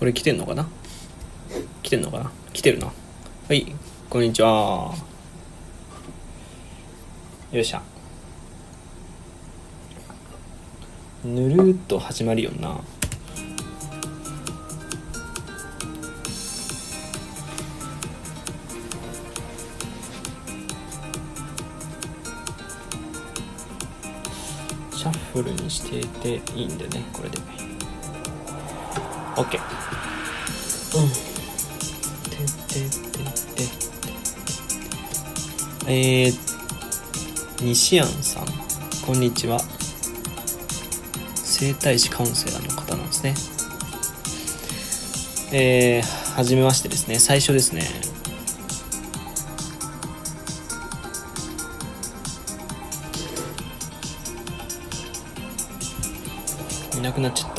これ来てんのかな？来てんのかな？来てるな。はいこんにちは。よっしゃぬるっと始まるよな。シャッフルにしてていいんでねこれで。OK うん。ててててえー、西安さん。こんにちは。整体師カウンセラーの方なんですね。えー、はじめましてですね。最初ですね。いなくなっちゃっ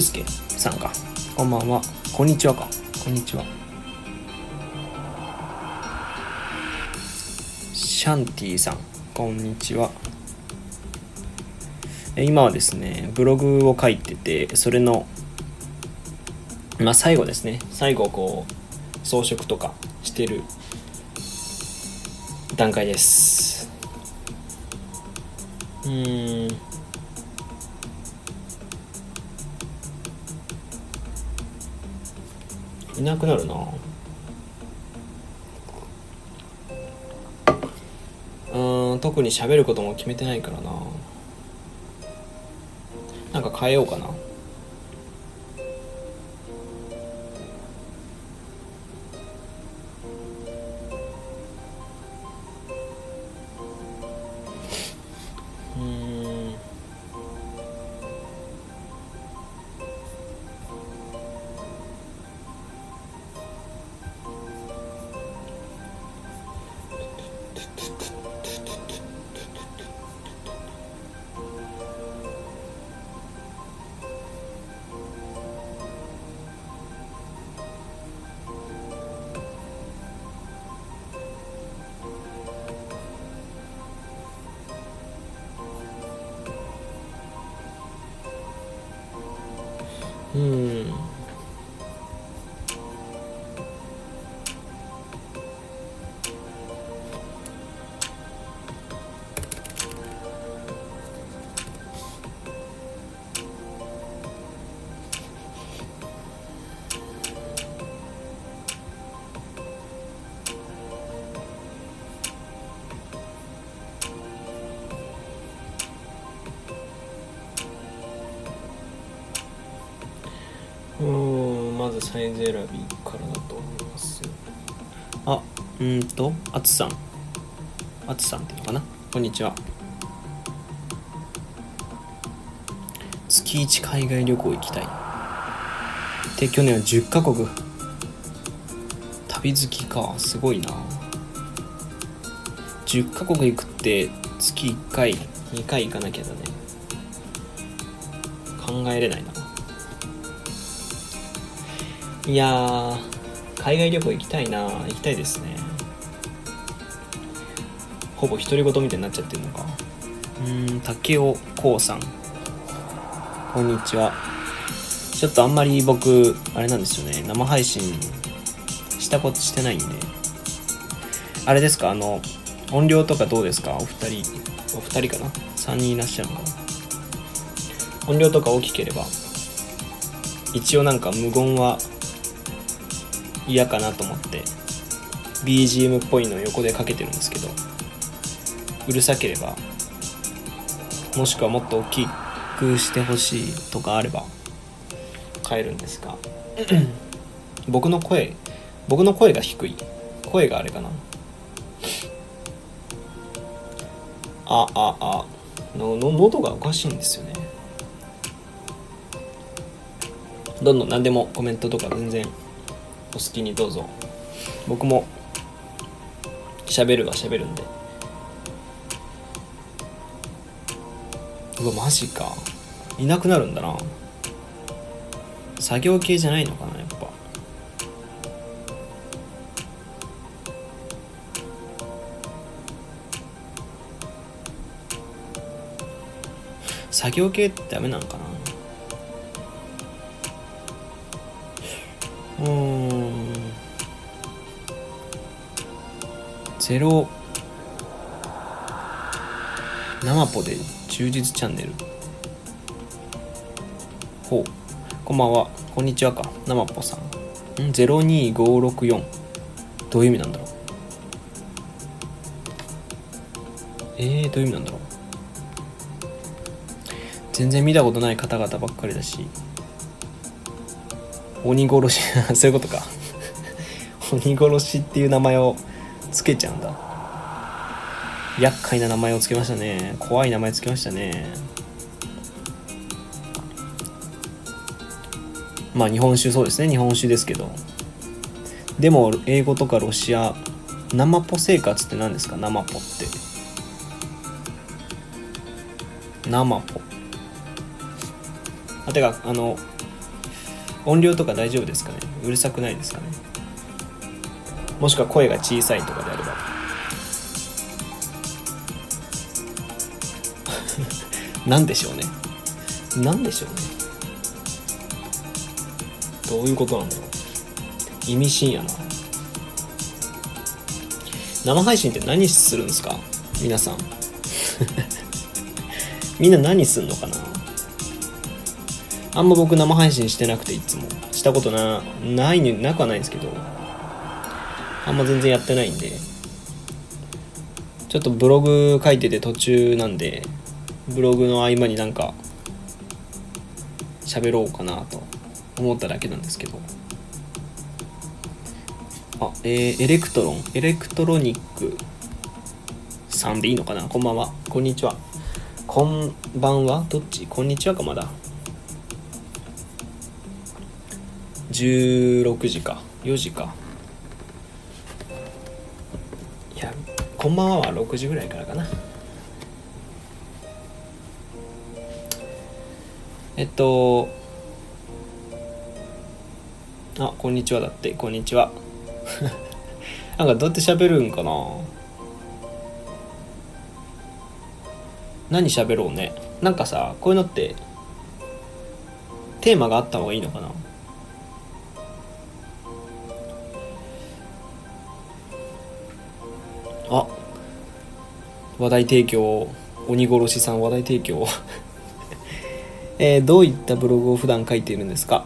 ゆすけさんか。こんばんは。こんにちはか。こんにちは。シャンティさん。こんにちは。今はですねブログを書いててそれのまあ最後ですね。最後こう装飾とかしてる段階です。うん。いなくなるな。うん特に喋ることも決めてないからな。なんか変えようかな。あつさん。あつさんっていうのかな？こんにちは。月1海外旅行行きたい。で去年は10カ国。旅好きか。すごいな。10カ国行くって月1回2回行かなきゃだね。考えれないな。いや海外旅行行きたいな。行きたいですね。ほぼ独り言みたいになっちゃってるのか。うん竹雄こうさん。こんにちは。ちょっとあんまり僕あれなんですよね。生配信したことしてないんで。あれですか？あの音量とかどうですか？お二人お二人かな？3人いらっしゃるのかな？音量とか大きければ一応なんか無言は嫌かなと思って BGM っぽいのを横でかけてるんですけど。うるさければもしくはもっと大きくしてほしいとかあれば変えるんですが僕の声僕の声が低い。声があれかな。あああ。のの喉がおかしいんですよね。どんどん何でもコメントとか全然お好きにどうぞ。僕も喋るは喋るんでうわマジか。いなくなるんだな。作業系じゃないのかなやっぱ。作業系ってダメなのかな。うん。ゼロ。生ポで。充実チャンネル。ほう。こんばんは。こんにちはか。生ポさん。ん？02564どういう意味なんだろう？えー、どういう意味なんだろう？全然見たことない方々ばっかりだし。鬼殺し。そういうことか。鬼殺しっていう名前をつけちゃうんだ。厄介な名前をつけましたね。怖い名前つけましたね。まあ日本酒そうですね。日本酒ですけど。でも英語とかロシア生ポ生活って何ですか？生ポって。生ポ。あてかあの音量とか大丈夫ですかね？うるさくないですかね？もしくは声が小さいとかであれば何でしょうね。何でしょうね。どういうことなんだろう。意味深やな。生配信って何するんですか？皆さん。みんな何すんのかな？あんま僕生配信してなくていつも。したことなないなくはないんですけど。あんま全然やってないんで。ちょっとブログ書いてて途中なんで。ブログの合間になんか喋ろうかなと思っただけなんですけど。あえー、エレクトロン。エレクトロニックさんでいいのかな？こんばんは。こんにちは。こんばんは？どっち？こんにちはかまだ。16時か。4時か。いやこんばんはは6時ぐらいからかな。えっとあこんにちはだって。こんにちは。なんかどうやって喋るんかな？何喋ろうね。なんかさこういうのってテーマがあった方がいいのかな？あ話題提供。鬼殺しさん話題提供。えー、どういったブログを普段書いているんですか？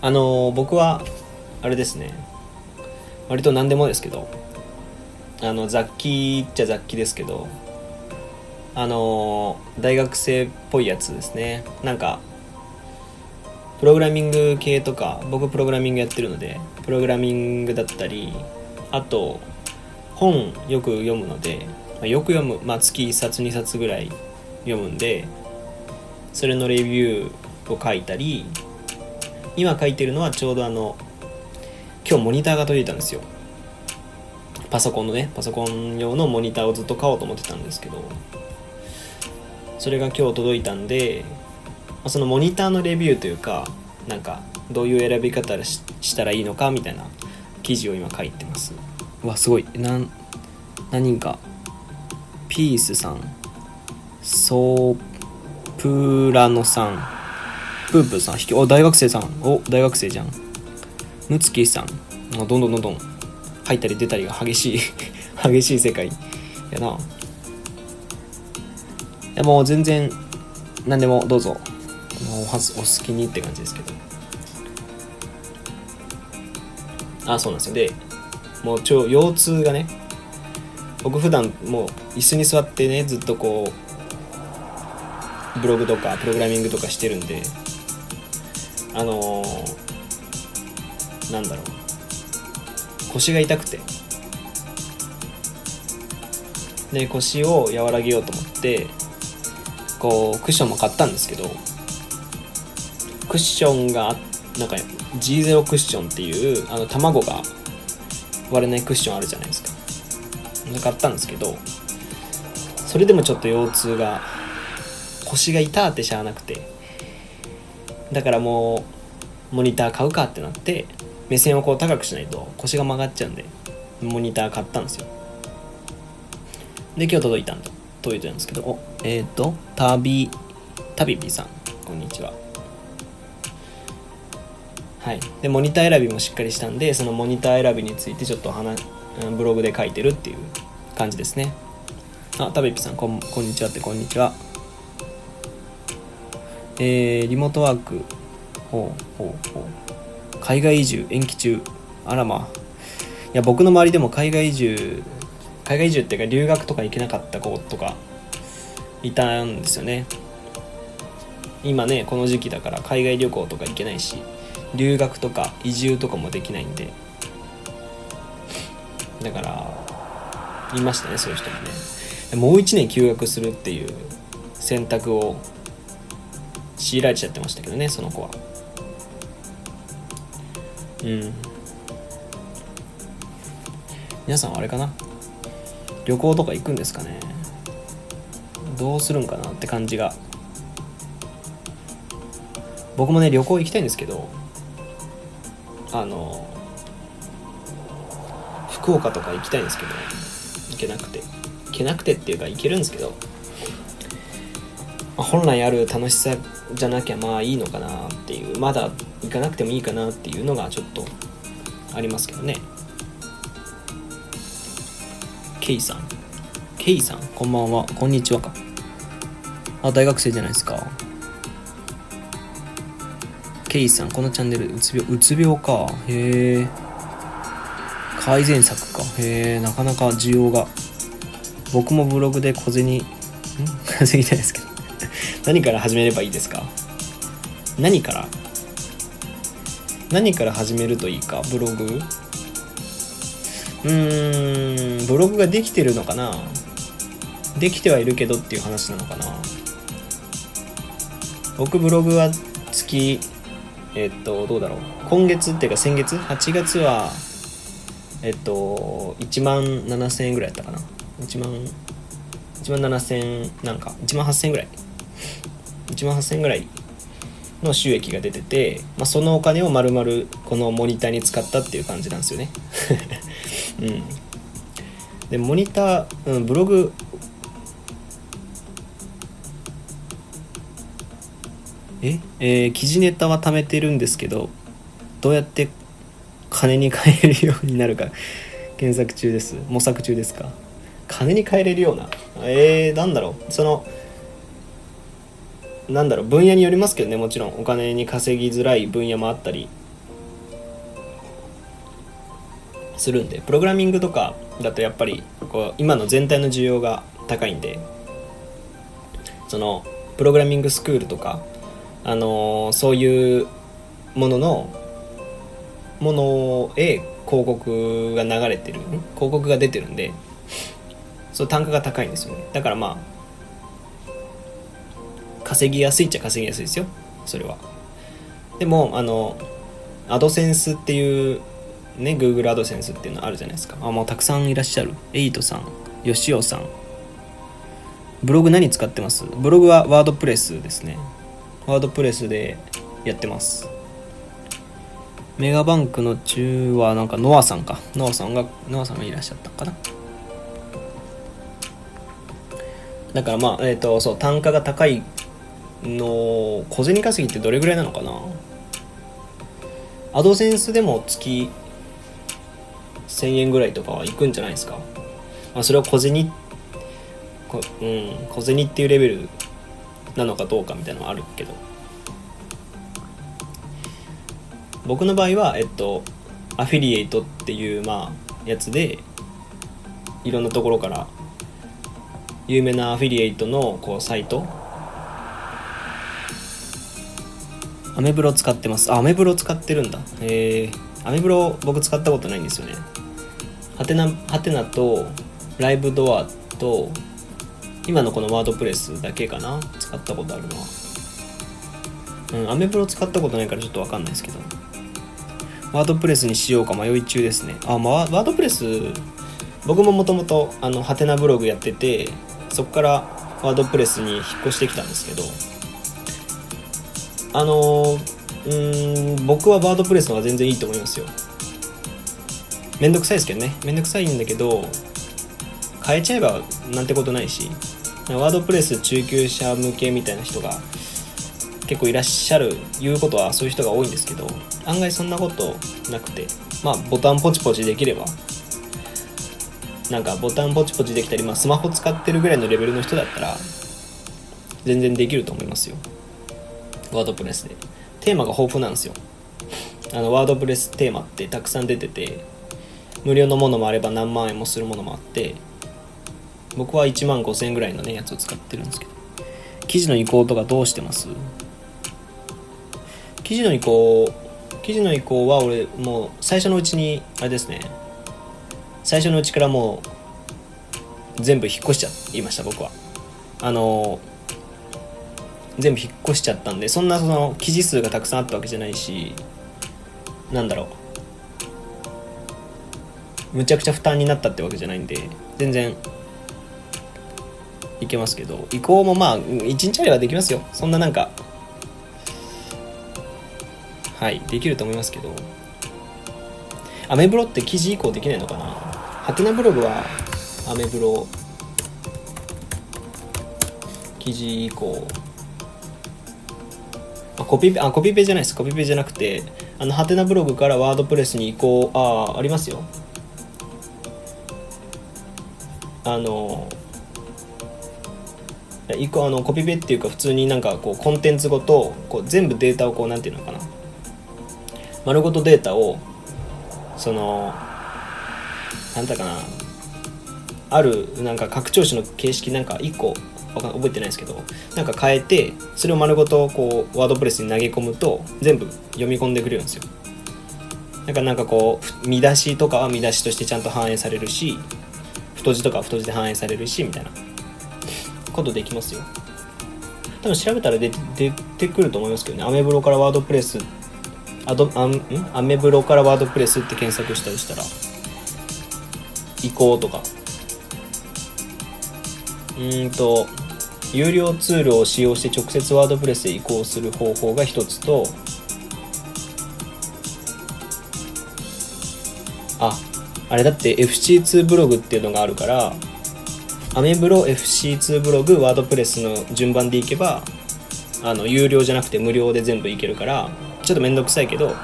あのー、僕はあれですね。割と何でもですけど。あの雑記っちゃ雑記ですけど。あのー、大学生っぽいやつですね。なんかプログラミング系とか僕プログラミングやってるのでプログラミングだったりあと本よく読むので、ま、よく読む、まあ、月1冊2冊ぐらい読むんでそれのレビューを書いたり今書いてるのはちょうどあの今日モニターが届いたんですよ。パソコンのねパソコン用のモニターをずっと買おうと思ってたんですけどそれが今日届いたんでそのモニターのレビューというかなんかどういう選び方したらいいのかみたいな記事を今書いてます。わすごい。何何人か。ピースさん。ソープラノさん。プープーさん。お大学生さん。お大学生じゃん。ムツキさん。どんどんどんどん。入ったり出たりが激しい。激しい世界。やな。いやもう全然何でもどうぞ。おはお好きにって感じですけど。あそうなんですよ。でもう超腰痛がね。僕普段もう椅子に座ってねずっとこうブログとかプログラミングとかしてるんであのー、なんだろう。腰が痛くて。で腰を和らげようと思ってこうクッションも買ったんですけどクッションがなんか G0 クッションっていうあの卵が割れないクッションあるじゃないですか。買ったんですけどそれでもちょっと腰痛が腰が痛ってしゃあなくて。だからもうモニター買うかってなって目線をこう高くしないと腰が曲がっちゃうんでモニター買ったんですよ。で今日届いたんだ。届いてるんですけどおえっ、ー、と旅旅ビさん。こんにちは。はい。でモニター選びもしっかりしたんでそのモニター選びについてちょっと話ブログで書いてるっていう感じですね。あタベピさんこんこんにちはってこんにちは。えー、リモートワーク。ほうほうほう。海外移住延期中。あらまあ。いや僕の周りでも海外移住海外移住っていうか留学とか行けなかった子とかいたんですよね。今ねこの時期だから海外旅行とか行けないし留学とか移住とかもできないんで。だからいましたねそういう人もね。もう1年休学するっていう選択を強いられちゃってましたけどねその子はうん皆さんあれかな旅行とか行くんですかねどうするんかなって感じが僕もね旅行行きたいんですけどあの福岡とか行きたいんですけど行けなくて行けなくてっていうか行けるんですけど、本来ある楽しさじゃなきゃまあいいのかなっていうまだ行かなくてもいいかなっていうのがちょっとありますけどね。ケイさん。ケイさん。こんばんは。こんにちはか。あ大学生じゃないですか。ケイさんこのチャンネルうつ病うつ病か。へえ改善策か。へえなかなか需要が。僕もブログで小銭ん？稼ぎたいですけど。何から始めればいいですか？何から？何から始めるといいか？ブログ？うーんブログができてるのかな？できてはいるけどっていう話なのかな？僕ブログは月えっと、どうだろう？今月っていうか先月 ?8 月は、えっと、1万7000円ぐらいやったかな？1万、1万7000なんか、1万8000円ぐらい。1万8000円ぐらいの収益が出てて、まあ、そのお金を丸々このモニターに使ったっていう感じなんですよね。うん。で、モニター、うん、ブログえ？えー、記事ネタは貯めてるんですけどどうやって金に換えるようになるか検索中です。模索中ですか？金に換えれるような？えー、なんだろう？そのなんだろう分野によりますけどねもちろん。お金に稼ぎづらい分野もあったりするんで。プログラミングとかだとやっぱりこう今の全体の需要が高いんで。そのプログラミングスクールとかあのそういうもののものへ広告が流れてる。広告が出てるんで。そう単価が高いんですよね。だからまあ稼ぎやすいっちゃ稼ぎやすいですよ。それは。でもあのアドセンスっていうね Google アドセンスっていうのあるじゃないですか。あもうたくさんいらっしゃる。エイトさんよしおさん。ブログ何使ってます？ブログはワードプレスですね。ワードプレスでやってます。メガバンクの中はなんかノアさんか。ノアさんがノアさんがいらっしゃったかな。だからまあえっ、ー、とそう単価が高いの小銭稼ぎってどれぐらいなのかな？アドセンスでも月1000円ぐらいとかはいくんじゃないですか、まあ、それは小銭こうん小銭っていうレベルなのかどうかみたいなのはあるけど。僕の場合はえっとアフィリエイトっていうまあやつでいろんなところから有名なアフィリエイトのこうサイトアメブロ使ってます。あアメブロ使ってるんだ。えー、アメブロ僕使ったことないんですよね。ハテナハテナとライブドアと今のこのワードプレスだけかな。使ったことあるのは。うんアメブロ使ったことないからちょっとわかんないですけど。ワードプレスにしようか迷い中ですね。あまあワードプレス僕ももともとあのハテナブログやっててそこからワードプレスに引っ越してきたんですけどあのうん僕はワードプレスの方が全然いいと思いますよ。めんどくさいですけどね。めんどくさいんだけど変えちゃえばなんてことないしワードプレス中級者向けみたいな人が結構いらっしゃる言うことはそういう人が多いんですけど案外そんなことなくてまあボタンポチポチできればなんかボタンポチポチできたり、まあ、スマホ使ってるぐらいのレベルの人だったら全然できると思いますよ。ワードプレスで。テーマが豊富なんですよ。あのワードプレステーマってたくさん出てて無料のものもあれば何万円もするものもあって僕は1万5000円ぐらいのねやつを使ってるんですけど。記事の移行とかどうしてます？記事の移行記事の移行は俺もう最初のうちにあれですね。最初のうちからもう全部引っ越しちゃいました僕は。あの全部引っ越しちゃったんでそんなその記事数がたくさんあったわけじゃないしなんだろう。むちゃくちゃ負担になったってわけじゃないんで全然いけますけど移行もまあ1日あればできますよ。そんななんかはいできると思いますけど。アメブロって記事移行できないのかな？ハテナブログはアメブロ記事移行あコピペあコピペじゃないです。コピペじゃなくてあのハテナブログからワードプレスに移行ああありますよ。あの一個あのコピペっていうか普通になんかこうコンテンツごとこう全部データをこうなんていうのかな。丸ごとデータをそのなんだかな。あるなんか拡張子の形式なんか1個覚えてないですけどなんか変えてそれを丸ごとこうワードプレスに投げ込むと全部読み込んでくれるんですよ。だからなんかこう見出しとかは見出しとしてちゃんと反映されるし太字とかは太字で反映されるしみたいな。ことできますよ。多分調べたら出てくると思いますけどね。アメブロからワードプレスアドアん？アメブロからワードプレスって検索したりしたら移行とか。うんと有料ツールを使用して直接ワードプレスへ移行する方法が一つとああれだって FC2 ブログっていうのがあるからアメブロ FC2 ブログワードプレスの順番でいけばあの有料じゃなくて無料で全部いけるからちょっとめんどくさいけど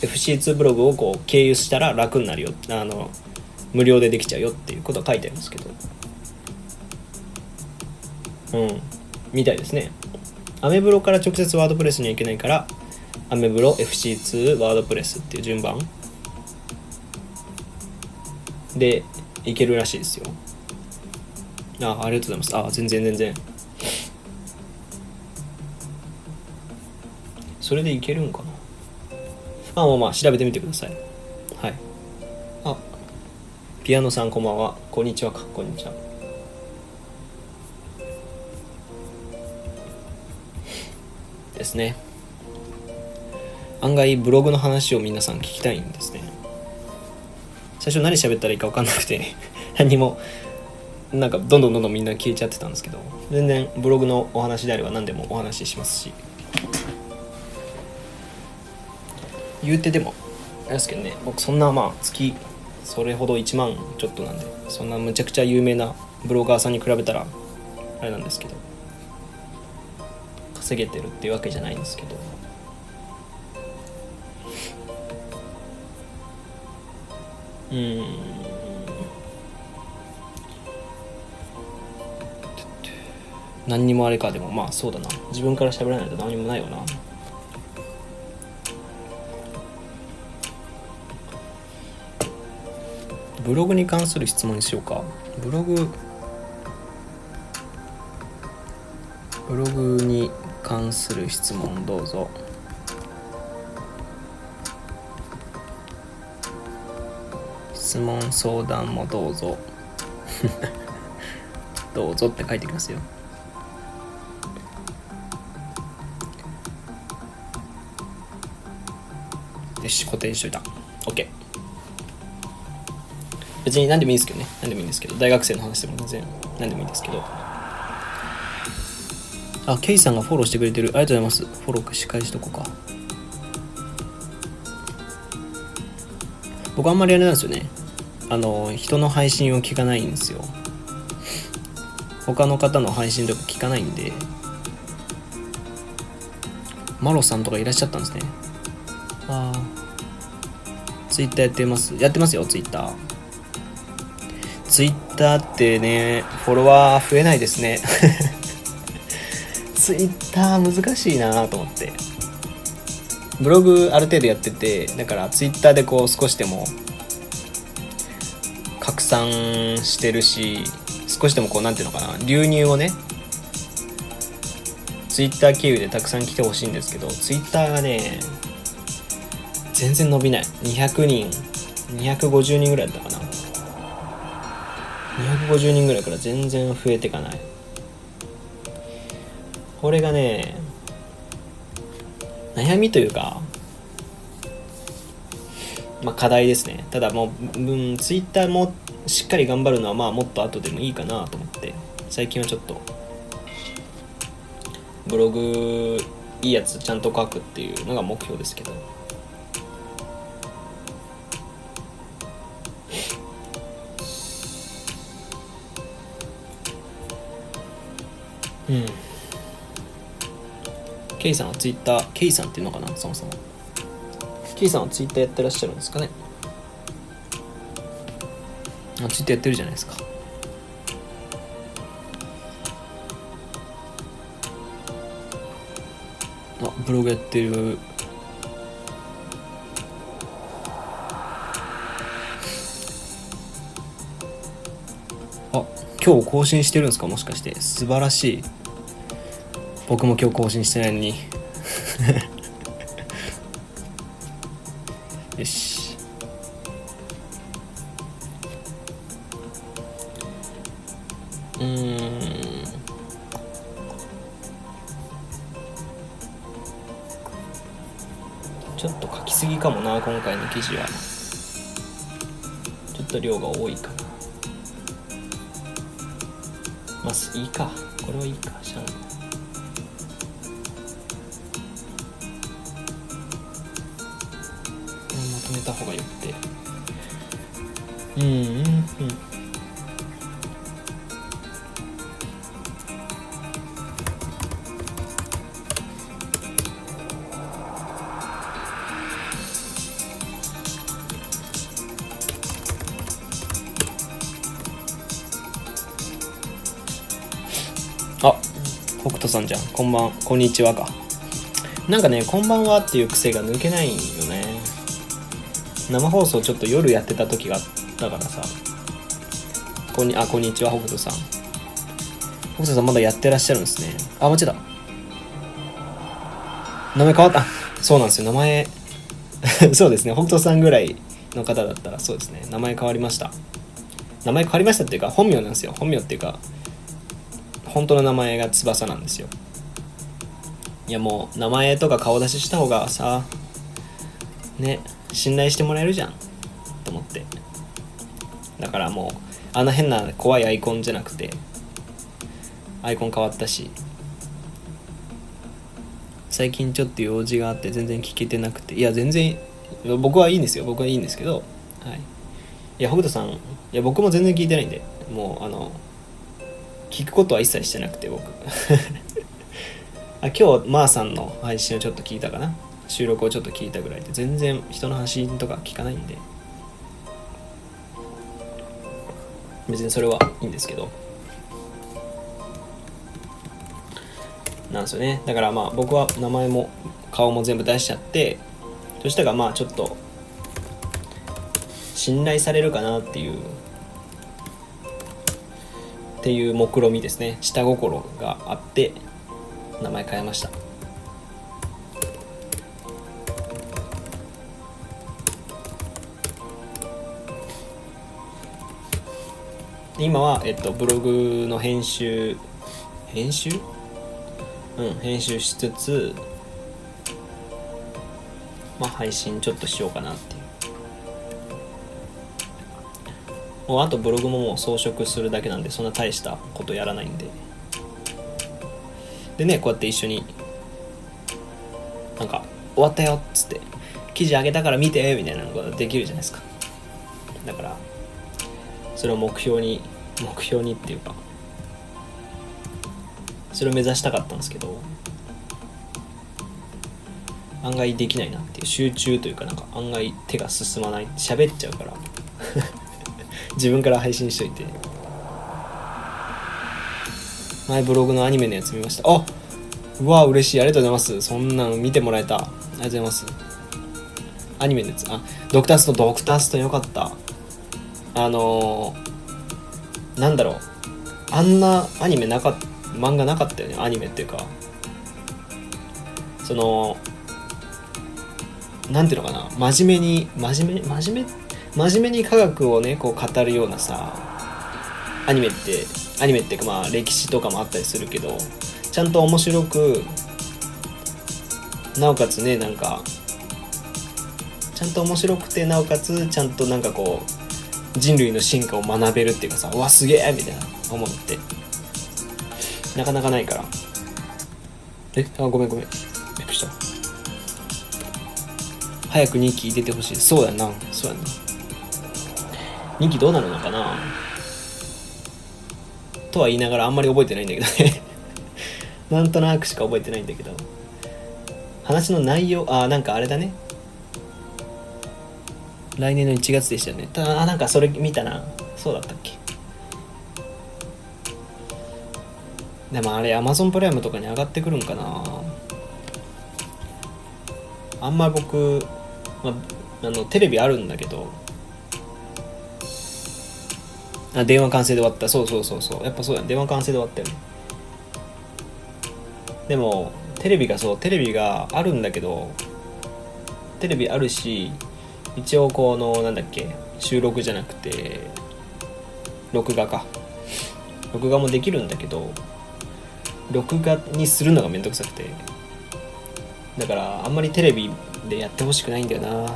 FC2 ブログをこう経由したら楽になるよあの無料でできちゃうよっていうことは書いてありますけど。うん。みたいですね。アメブロから直接ワードプレスにはいけないからアメブロ FC2 ワードプレスっていう順番。でいけるらしいですよ。あありがとうございます。あ全然全然。それでいけるんかな。まあまあまあ調べてみてください。はい。あピアノさんこんばんは。こんにちはか。こんにちは。ですね。案外ブログの話を皆さん聞きたいんですね。最初何喋ったらいいか分かんなくて 何もなんかどんどんどんどんみんな消えちゃってたんですけど全然ブログのお話であれば何でもお話ししますし。言うてでもあれですけどね僕そんなまあ月それほど1万ちょっとなんでそんなむちゃくちゃ有名なブロガーさんに比べたらあれなんですけど。稼げてるっていうわけじゃないんですけど。うん。何にもあれかでもまあそうだな。自分から喋らないと何にもないよな。ブログに関する質問にしようか。ブログブログに関する質問どうぞ。質問相談もどうぞ。どうぞって書いてきますよ。よし固定しといた。OK 別に何でもいいですけどね。何でもいいんですけど。大学生の話でも全然何でもいいんですけど。あケイさんがフォローしてくれてる。ありがとうございます。フォローし返しとこうか。僕あんまりあれなんですよね。あの人の配信を聞かないんですよ。他の方の配信とか聞かないんで。マロさんとかいらっしゃったんですね。ああツイッターやってます。やってますよツイッター。ツイッターってねフォロワー増えないですねツイッター難しいなと思って。ブログある程度やっててだからツイッターでこう少しでも拡散してるし少しでもこうなんていうのかな流入をねツイッター経由でたくさん来てほしいんですけどツイッターがね全然伸びない。200人250人ぐらいだったかな。250人ぐらいから全然増えていかない。これがね悩みというかまあ課題ですね。ただもう、うん、ツイッターもしっかり頑張るのはまあもっと後でもいいかなと思って最近はちょっとブログいいやつちゃんと書くっていうのが目標ですけど。うん。ケイさんはツイッターケイさんっていうのかなそもそも。ケイさんはツイッターやってらっしゃるんですかね。あツイッターやってるじゃないですか。あブログやってる。あ今日更新してるんですか？もしかして。素晴らしい。僕も今日更新してないのに。よし。うーん。ちょっと書きすぎかもな今回の記事は。ちょっと量が多いかな。まあいいか。これはいいか。しゃあないこれまとめた方がよくて。うんうん。うんあ北斗さんじゃん。こんばんこんにちはか。なんかねこんばんはっていう癖が抜けないよ生放送ちょっと夜やってた時があったからさ。こんにあこんにちは北斗さん。北斗さんまだやってらっしゃるんですね。あ間違えた。名前変わった。そうなんですよ。名前 そうですね。北斗さんぐらいの方だったらそうですね。名前変わりました。名前変わりましたっていうか本名なんですよ。本名っていうか本当の名前が翼なんですよ。いやもう名前とか顔出しした方がさね。信頼してもらえるじゃん。と思って。だからもうあの変な怖いアイコンじゃなくてアイコン変わったし最近ちょっと用事があって全然聞けてなくていや全然僕はいいんですよ。僕はいいんですけどはい。いや北斗さんいや僕も全然聞いてないんでもうあの聞くことは一切してなくて僕。あ今日まーさんの配信をちょっと聞いたかな。収録をちょっと聞いたぐらいで全然人の発信とか聞かないんで。別にそれはいいんですけど。なんですよね。だからまあ僕は名前も顔も全部出しちゃってそしたらまあちょっと信頼されるかなっていうっていう目論見みですね。下心があって名前変えました。今は、えっと、ブログの編集編集？うん編集しつつまあ配信ちょっとしようかなっていう。もうあとブログももう装飾するだけなんでそんな大したことやらないんで。でねこうやって一緒になんか終わったよっつって記事あげたから見てみたいなのができるじゃないですか。だからそれを目標に目標にっていうかそれを目指したかったんですけど案外できないなっていう集中というかなんか案外手が進まない喋っちゃうから 自分から配信しといて。前ブログのアニメのやつ見ました。あうわ嬉しいありがとうございます。そんなの見てもらえた。ありがとうございます。アニメのやつ。あドクターストドクターストよかった。あのー、なんだろう。あんなアニメなか漫画なかったよね。アニメっていうか。そのなんていうのかな。真面目に真面目真面目真面目に科学をねこう語るようなさアニメってアニメっていうかまあ歴史とかもあったりするけどちゃんと面白くなおかつねなんかちゃんと面白くてなおかつちゃんとなんかこう人類の進化を学べるっていうかさうわすげえみたいな思って。なかなかないから。え？あごめんごめん。びっくりした。早く2期出てほしい。そうやな。そうやな。2期どうなるのかな？とは言いながらあんまり覚えてないんだけどね。なんとなくしか覚えてないんだけど。話の内容あなんかあれだね。来年の1月でしたね。たあなんかそれ見たな。そうだったっけ。でもあれ Amazon プライムとかに上がってくるんかな。あんま僕、まあのテレビあるんだけど。あ電話完成で終わった。そうそうそうそう。やっぱそうや電話完成で終わったよね。でもテレビがそうテレビがあるんだけどテレビあるし一応このなんだっけ収録じゃなくて録画か。録画もできるんだけど録画にするのがめんどくさくて。だからあんまりテレビでやってほしくないんだよな。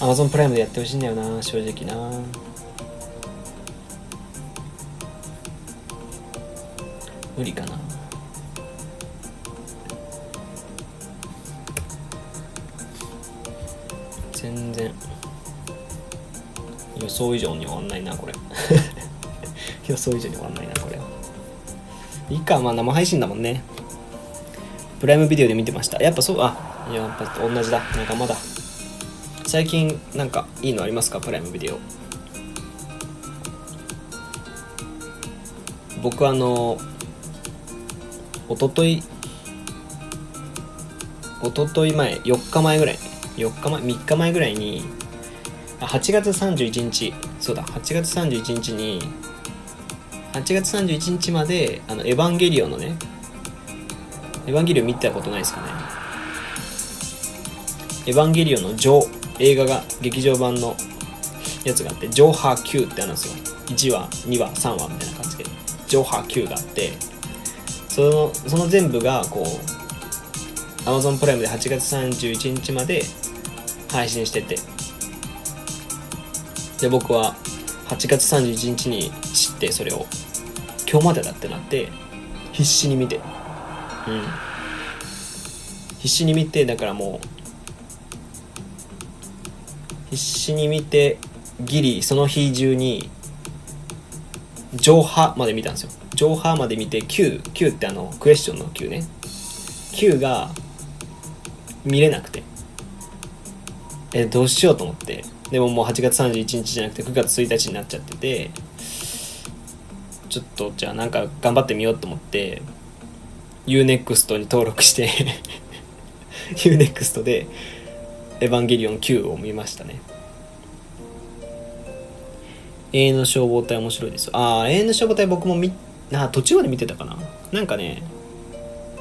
Amazon プライムでやってほしいんだよな正直な。無理かな。全然。予想以上に終わんないなこれ。予想以上に終わんないなこれ。はいいかまあ生配信だもんね。プライムビデオで見てました。やっぱそうあいややっぱ同じだ。なんかまだ。最近なんかいいのありますか？プライムビデオ。僕あのおとといおととい前4日前ぐらい4日前3日前ぐらいに8月31日。そうだ8月31日に8月31日まであのエヴァンゲリオンのねエヴァンゲリオン見たことないですかね。エヴァンゲリオンのジョ映画が劇場版のやつがあってジョーハー Q ってあるんですよ。1話2話3話みたいな感じで。ジョーハー Q があってそのその全部がこう Amazon プライムで8月31日まで配信してて。で僕は8月31日に知ってそれを。今日までだってなって必死に見て。うん。必死に見てだからもう必死に見てギリその日中に上波まで見たんですよ。上波まで見て Q, Q ってあのクエスチョンの Q ね。Q が見れなくて。えどうしようと思ってでももう8月31日じゃなくて9月1日になっちゃっててちょっとじゃあなんか頑張ってみようと思って UNEXT に登録して UNEXT でエヴァンゲリオン9を見ましたね。永遠の消防隊面白いですああ、永遠の消防隊僕も見、あ途中まで見てたかな。なんかね、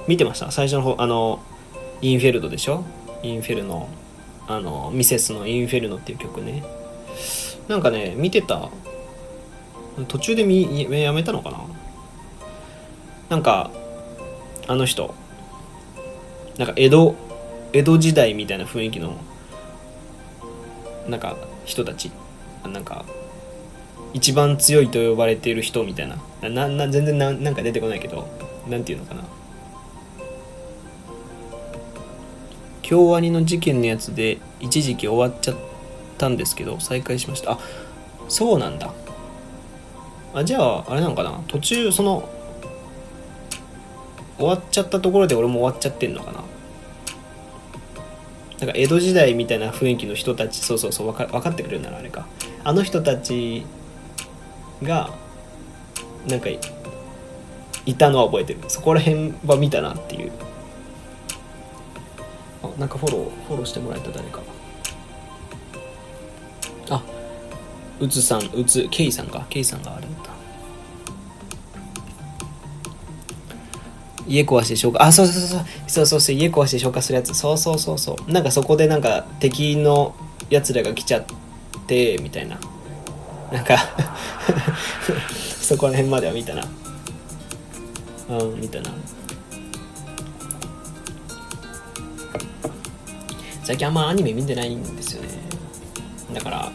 見てました。最初の方、あの、インフェルドでしょ？インフェルノ。あの、ミセスのインフェルノっていう曲ね。なんかね、見てた。途中で見やめたのかな。なんか、あの人、なんか江戸、江戸時代みたいな雰囲気のなんか人たち。なんか一番強いと呼ばれている人みたいな。なな全然ななんか出てこないけどなんていうのかな。京アニの事件のやつで一時期終わっちゃったんですけど再開しました。あそうなんだ。あじゃああれなのかな。途中その終わっちゃったところで俺も終わっちゃってんのかな。なんか江戸時代みたいな雰囲気の人たちそうそうそう分か分かってくれるならあれか。あの人たちがなんかいたのは覚えてる。そこら辺は見たなっていう。あなんかフォローフォローしてもらえた誰か。あうつさんうつケイさんか。ケイさんがあれだ家壊して消火あそうそうそうそう。そうそう家壊して消火するやつ。そうそうそうそう。なんかそこでなんか敵のやつらが来ちゃってみたいな。なんか そこら辺までは見たな。うん見たな。最近あんまアニメ見てないんですよね。だから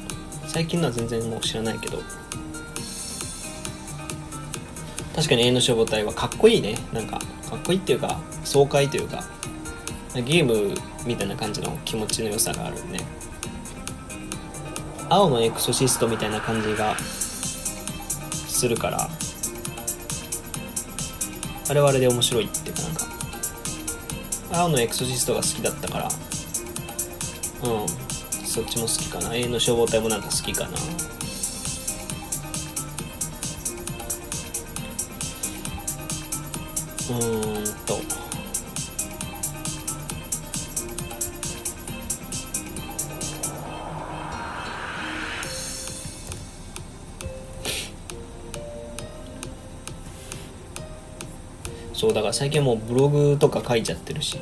最近のは全然もう知らないけど。確かに永遠の消防隊はかっこいいね。なんかかっこいいっていうか爽快というかゲームみたいな感じの気持ちの良さがあるね。青のエクソシストみたいな感じがするからあれはあれで面白いっていうかなんか。青のエクソシストが好きだったからうん。そっちも好きかな。永遠の消防隊もなんか好きかな。うんと。そうだから最近もうブログとか書いちゃってるし。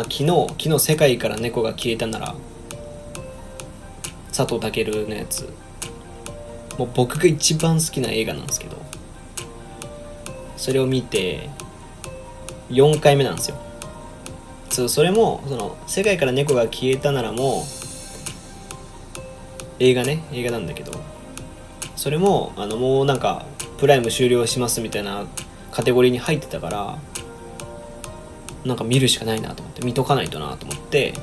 あ昨日昨日世界から猫が消えたなら佐藤健のやつ。もう僕が一番好きな映画なんですけどそれを見て4回目なんですよ。そそれもその「世界から猫が消えたなら」も映画ね映画なんだけどそれもあのもうなんかプライム終了しますみたいなカテゴリーに入ってたからなんか見るしかないなと思って見とかないとなと思って。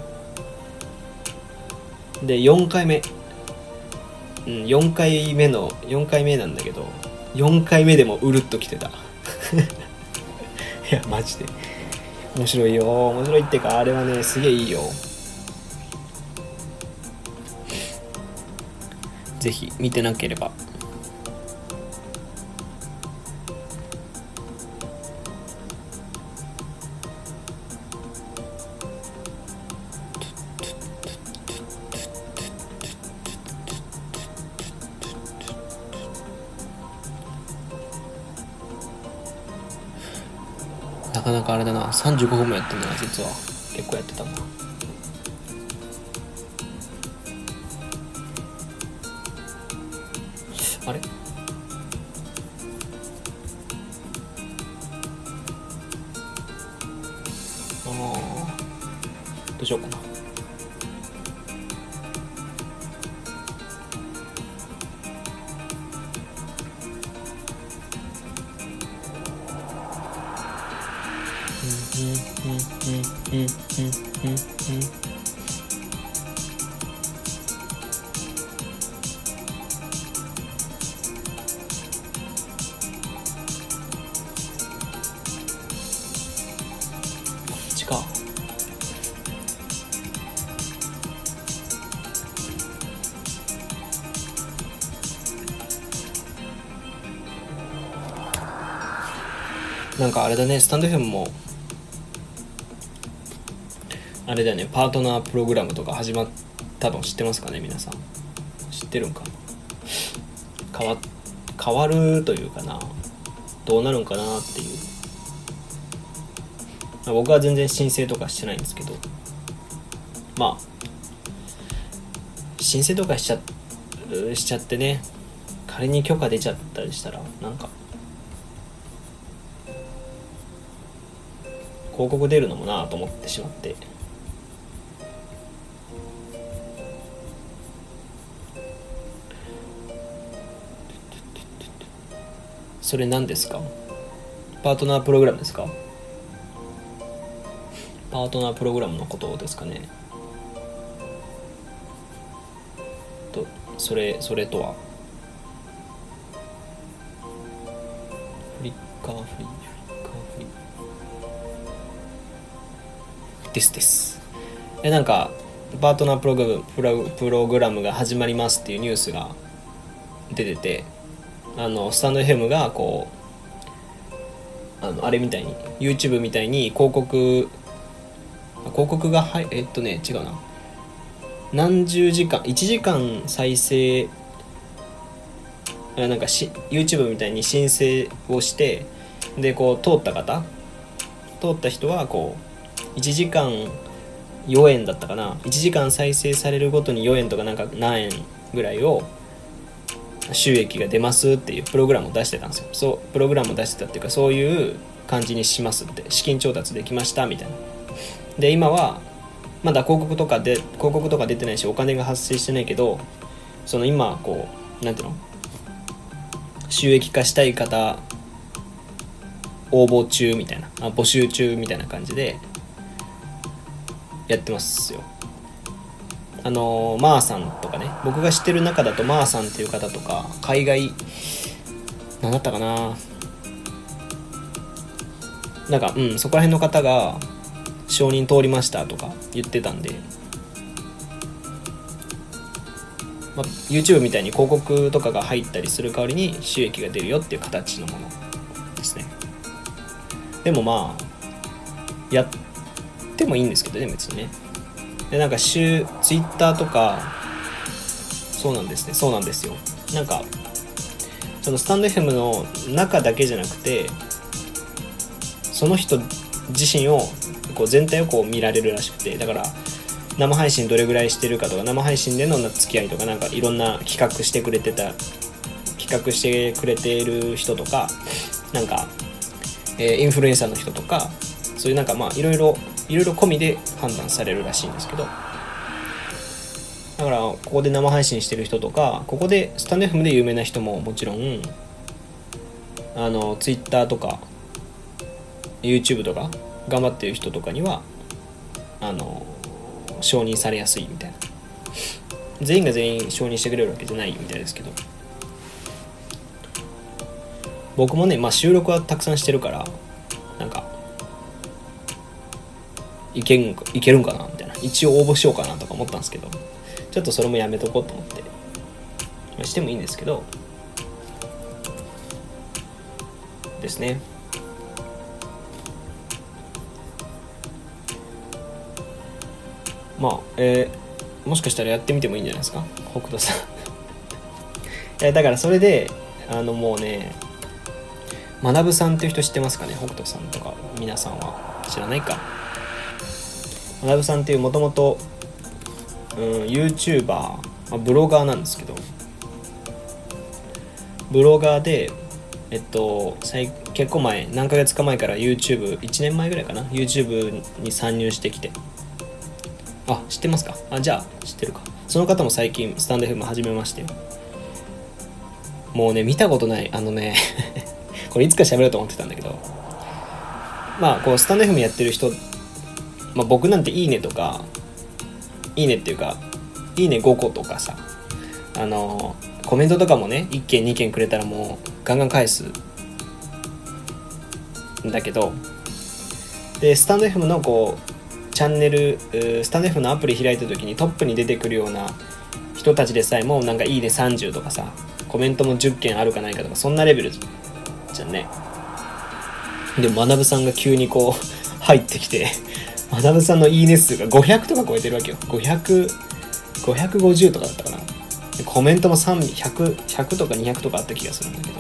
で4回目。うん4回目の4回目なんだけど4回目でもうるっときてた。いやマジで。面白いよ。面白いってかあれはねすげえいいよ。ぜひ見てなければ。なかなかあれだな。35分もやってんだな実は。結構やってたな。かあれだねスタンド FM もあれだよねパートナープログラムとか始まったの知ってますかね皆さん。知ってるんかな。変わ変わるというかな。どうなるんかなっていう。僕は全然申請とかしてないんですけど。まあ申請とかしちゃしちゃってね仮に許可出ちゃったりしたら広告出るのもなぁと思ってしまって。それ何ですか？パートナープログラムですか？パートナープログラムのことですかね。とそれそれとは？ーです。でなんかパートナープログプロプログラムが始まりますっていうニュースが出ててあのスタンド FM がこうあのあれみたいに YouTube みたいに広告広告がはいえっとね違うな。何十時間1時間再生あなんかし YouTube みたいに申請をしてでこう通った方通った人はこう1時間4円だったかな。1時間再生されるごとに4円とかなんか何円ぐらいを収益が出ますっていうプログラムを出してたんですよ。そうプログラムを出してたっていうかそういう感じにしますって。資金調達できましたみたいな。で今はまだ広告とかで広告とか出てないしお金が発生してないけどその今こうなんていうの？収益化したい方応募中みたいなあ募集中みたいな感じでやってますよ。あのマーさんとかね僕が知ってる中だとマーさんっていう方とか海外何だったかな。なんかうんそこら辺の方が承認通りましたとか言ってたんで、まあ、YouTube みたいに広告とかが入ったりする代わりに収益が出るよっていう形のものですね。でもまあやってもいいんですけどね別にね。でなんか週 Twitter とかそうなんですねそうなんですよ。なんかそのスタンド FM の中だけじゃなくてその人自身をこう全体をこう見られるらしくてだから生配信どれぐらいしてるかとか生配信での付き合いとかなんかいろんな企画してくれてた企画してくれてる人とかなんか、えーインフルエンサーの人とかそういうなんかまあいろいろいろいろ込みで判断されるらしいんですけど。だからここで生配信してる人とかここでスタンド FM で有名な人ももちろんあの Twitter とか YouTube とか頑張ってる人とかにはあの承認されやすいみたいな。全員が全員承認してくれるわけじゃないみたいですけど。僕もね、まあ、収録はたくさんしてるからなんかいけんいけるんかなみたいな。一応応募しようかなとか思ったんですけど。ちょっとそれもやめとこうと思って、してもいいんですけど。ですね。まあえー、もしかしたらやってみてもいいんじゃないですか？北斗さん。いやだからそれであのもうね学さんっていう人知ってますかね？北斗さんとか皆さんは。知らないか。学さんっていうもともと YouTuber、まあ、ブロガーなんですけどブロガーでえっと結構前何ヶ月か前から YouTube1 年前ぐらいかな YouTube に参入してきて。あ知ってますか？あじゃあ知ってるか。その方も最近スタンド FM 始めまして。もうね見たことないあのね これいつか喋ろうと思ってたんだけど。まあこうスタンド FM やってる人、まあ、僕なんていいねとかいいねっていうかいいね5個とかさあのコメントとかもね1件2件くれたらもうガンガン返すんだけどでスタンド FM のこうチャンネルスタンド FM のアプリ開いた時にトップに出てくるような人たちでさえもなんかいいね30とかさコメントも10件あるかないかとかそんなレベルじゃんね。で学さんが急にこう入ってきて学さんのいいね数が500とか超えてるわけよ。500 550とかだったかな。コメントも100 100とか200とかあった気がするんだけど。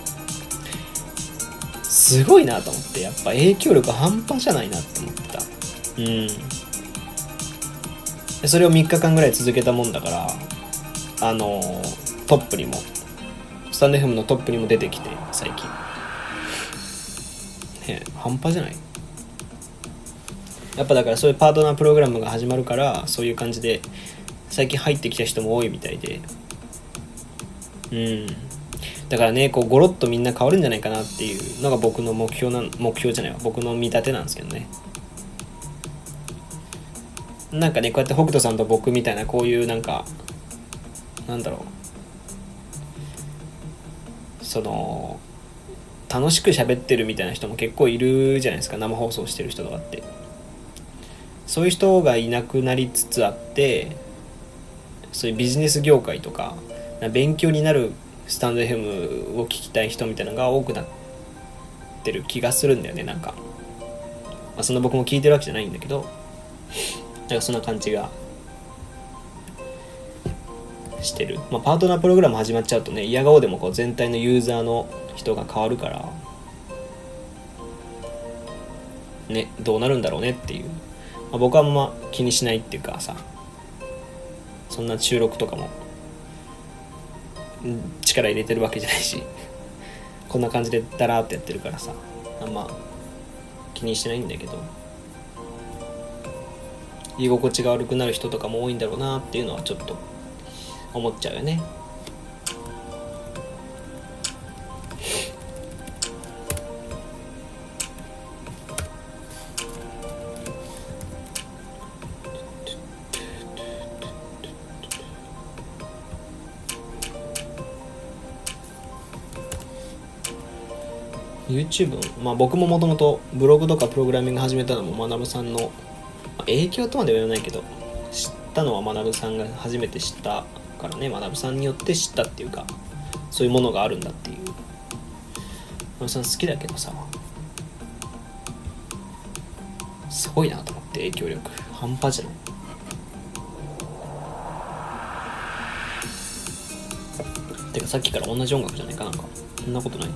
すごいなと思ってやっぱ影響力半端じゃないなって思ってた。うん。それを3日間ぐらい続けたもんだからあのトップにもスタンド FM のトップにも出てきて最近。ね半端じゃない。やっぱだからそういうパートナープログラムが始まるからそういう感じで最近入ってきた人も多いみたいで。うん。だからねこうゴロッとみんな変わるんじゃないかなっていうのが僕の目標な目標じゃないわ。僕の見立てなんですけどね。なんかねこうやって北斗さんと僕みたいなこういうなんかなんだろう。その楽しく喋ってるみたいな人も結構いるじゃないですか。生放送してる人とかって。そういう人がいなくなりつつあってそういうビジネス業界とか勉強になるスタンド FM を聞きたい人みたいなのが多くなってる気がするんだよねなんか、まあ、そんな僕も聞いてるわけじゃないんだけど。なんかそんな感じがしてる、まあ、パートナープログラム始まっちゃうとね嫌顔でもこう全体のユーザーの人が変わるからねどうなるんだろうねっていう、あ、僕はあんま気にしないっていうかさそんな収録とかも力入れてるわけじゃないしこんな感じでダラーってやってるからさあんま気にしてないんだけど居心地が悪くなる人とかも多いんだろうなっていうのはちょっと思っちゃうよね。YouTube まあ僕ももともとブログとかプログラミング始めたのも学さんの、まあ、影響とまでは言わないけど知ったのは学さんが初めて知ったからね学さんによって知ったっていうかそういうものがあるんだっていう。学さん好きだけどさすごいなと思って影響力。半端じゃない。てかさっきから同じ音楽じゃないかなんか。そんなことない？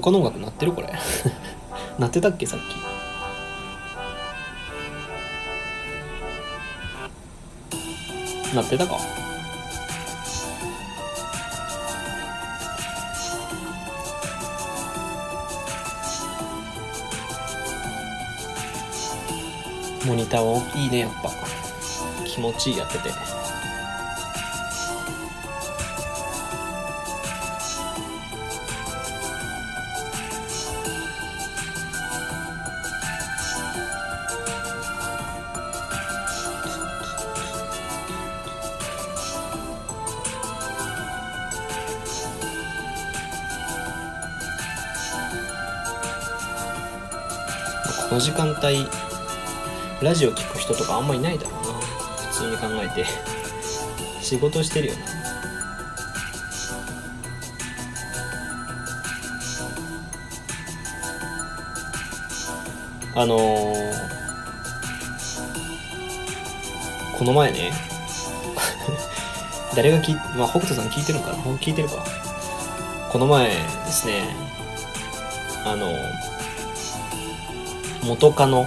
他の音楽鳴ってるこれ。鳴ってたっけさっき。鳴ってたか？モニターはいいねやっぱ。気持ちいいやってて。の時間帯ラジオ聞く人とかあんまいないだろうな。普通に考えて。仕事してるよな。あのー、この前ね 誰が聞いまあ北斗さん聞いてるのかな？聞いてるか。この前ですねあの元カノ。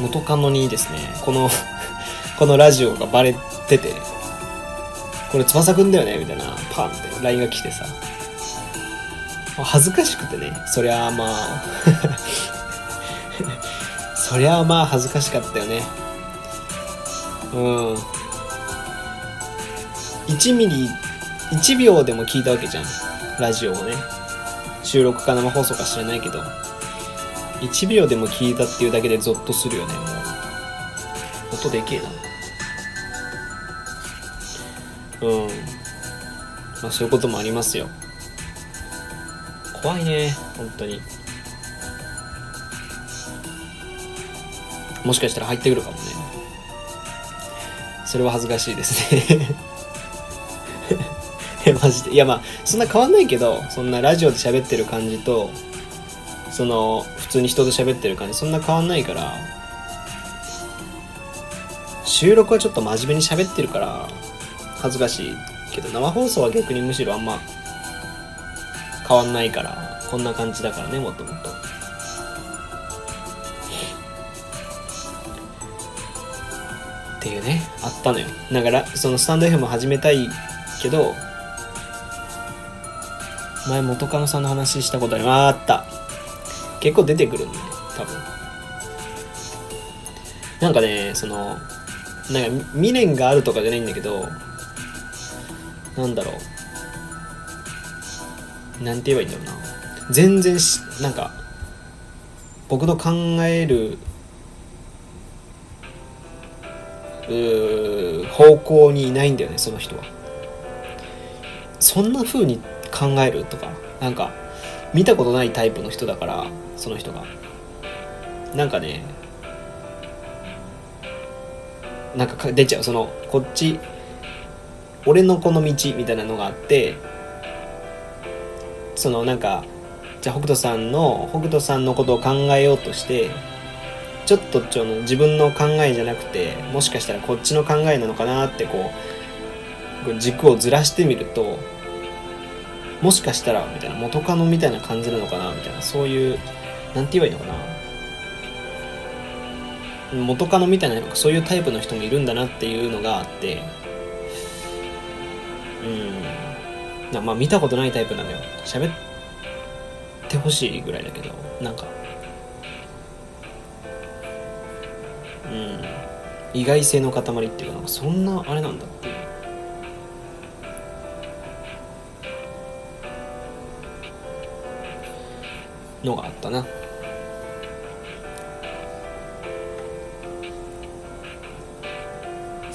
元カノにですねこの このラジオがバレてて。これ翼くんだよねみたいなパンって。LINE が来てさ。恥ずかしくてね。そりゃあまあ。そりゃあまあ恥ずかしかったよね。うん。1ミリ1秒でも聞いたわけじゃん。ラジオをね。収録か生放送か知らないけど。1秒でも聞いたっていうだけでゾッとするよねもう。音でけえな。うん。まあそういうこともありますよ。怖いね本当に。もしかしたら入ってくるかもね。それは恥ずかしいですね。マジで。いやまあそんな変わんないけどそんなラジオで喋ってる感じとその普通に人と喋ってる感じ。そんな変わんないから。収録はちょっと真面目に喋ってるから恥ずかしいけど生放送は逆にむしろあんま変わんないからこんな感じだからねもっともっと。っていうねあったのよ。だからそのスタンド FM 始めたいけど前元カノさんの話したことありまあった。結構出てくるんだね多分。なんかねそのなんか未練があるとかじゃないんだけどなんだろう。なんて言えばいいんだろうな。全然しなんか僕の考えるう方向にいないんだよねその人は。そんな風に考えるとかなんか見たことないタイプの人だからその人が。なんかねなんか出ちゃう。そのこっち俺のこの道みたいなのがあってそのなんかじゃあ北斗さんの北斗さんのことを考えようとしてちょっとちょの自分の考えじゃなくてもしかしたらこっちの考えなのかなってこう軸をずらしてみるともしかしたらみたいな元カノみたいな感じなのかなみたいなそういうなんて言えばいいのかな？元カノみたいなそういうタイプの人もいるんだなっていうのがあって。うん。まあ見たことないタイプなんだよ。喋ってほしいぐらいだけど。なんか。うん。意外性の塊っていうかなんかそんなあれなんだっていう。のがあったな。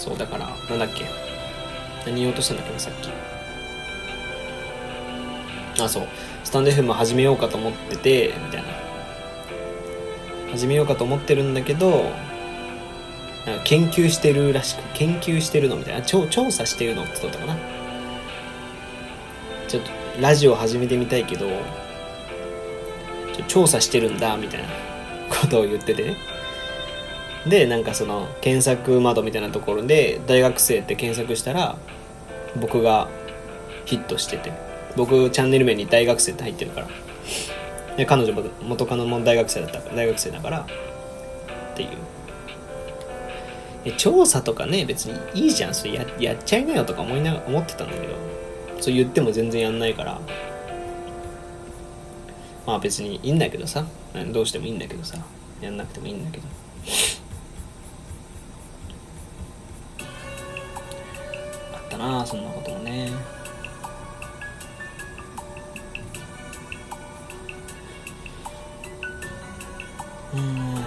そうだからなんだっけ？何言おうとしたんだっけなさっき。あそう。スタンド FM 始めようかと思っててみたいな。始めようかと思ってるんだけど研究してるらしく研究してるのみたいな。調調査してるのって言ったかな。ちょっとラジオ始めてみたいけど調査してるんだみたいなことを言っててね。でなんかその検索窓みたいなところで大学生って検索したら僕がヒットしてて僕チャンネル名に大学生って入ってるから。で彼女も元カノも大学生だったから大学生だからっていう。調査とかね別にいいじゃん。それややっちゃいなよとか思いな思ってたんだけど。そう言っても全然やんないから。まあ別にいいんだけどさ。どうしてもいいんだけどさ。やんなくてもいいんだけど。ったなそんなこともね。うん。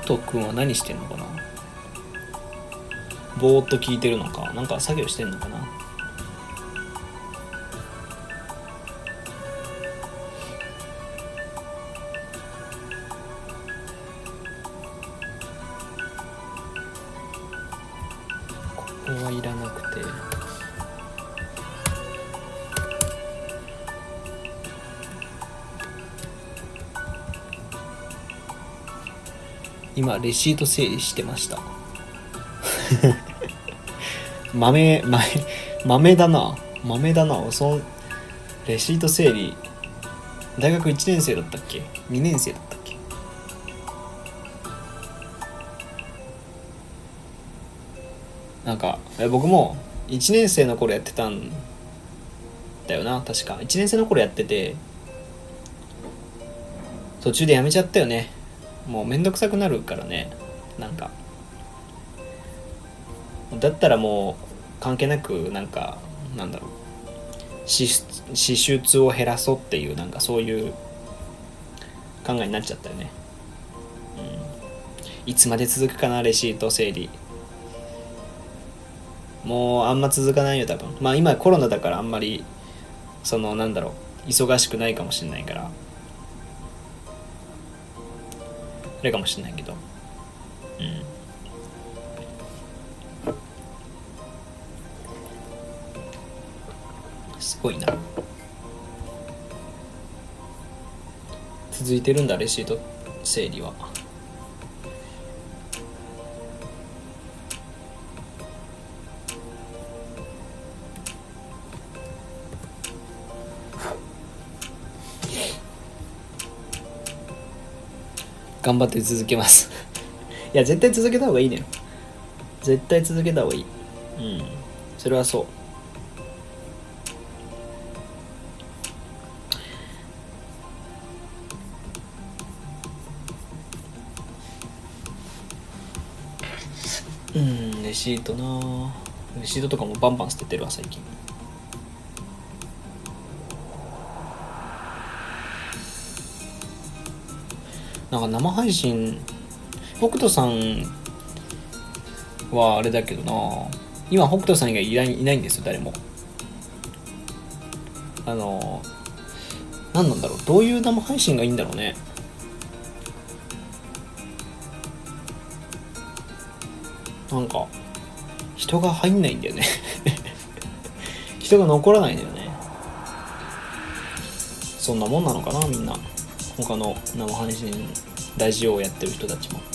斗くんは何してんのかな？ぼーっと聞いてるのか？なんか作業してんのかな？今レシート整理してました。豆豆豆だな。豆だな。そのレシート整理。大学1年生だったっけ？2年生だったっけ？なんか僕も1年生の頃やってたんだよな。確か。1年生の頃やってて途中でやめちゃったよね。もうめんどくさくなるからね。なんか。だったらもう関係なくなんかなんだろう。支出を減らそうっていうなんかそういう考えになっちゃったよね、うん、いつまで続くかなレシート整理。もうあんま続かないよ多分。まあ今コロナだからあんまりそのなんだろう。忙しくないかもしれないから。あれかもしれないけど。うん。すごいな。続いてるんだレシート整理は。頑張って続けます。いや絶対続けた方がいいね。絶対続けた方がいい。うん。それはそう。うんレシートなレシートとかもバンバン捨ててるわ最近なんか生配信北斗さんはあれだけどな。今北斗さん以外いないないんですよ誰も。あの何なんだろう。どういう生配信がいいんだろうね。なんか人が入んないんだよね。人が残らないんだよね。そんなもんなのかなみんな。他の生配信ラジオをやってる人たちも。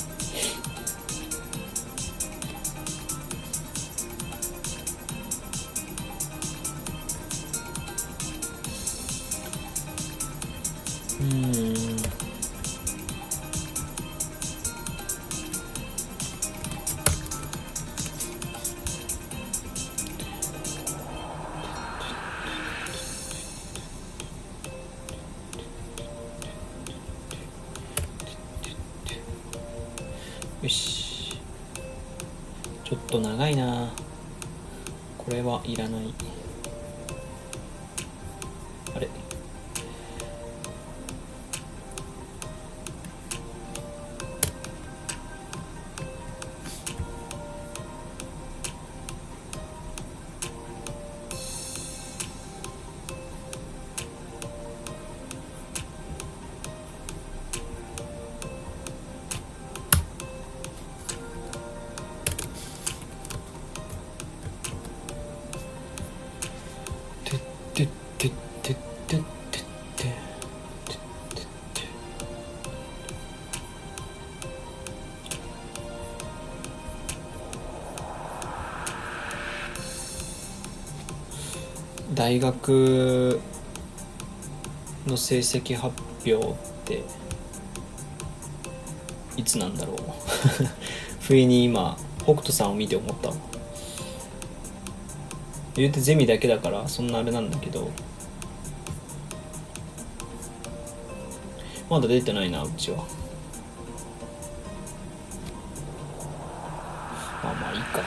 大学の成績発表っていつなんだろう。不意に今北斗さんを見て思った。言うてゼミだけだからそんなあれなんだけど。まだ出てないなうちは。まあまあいいか。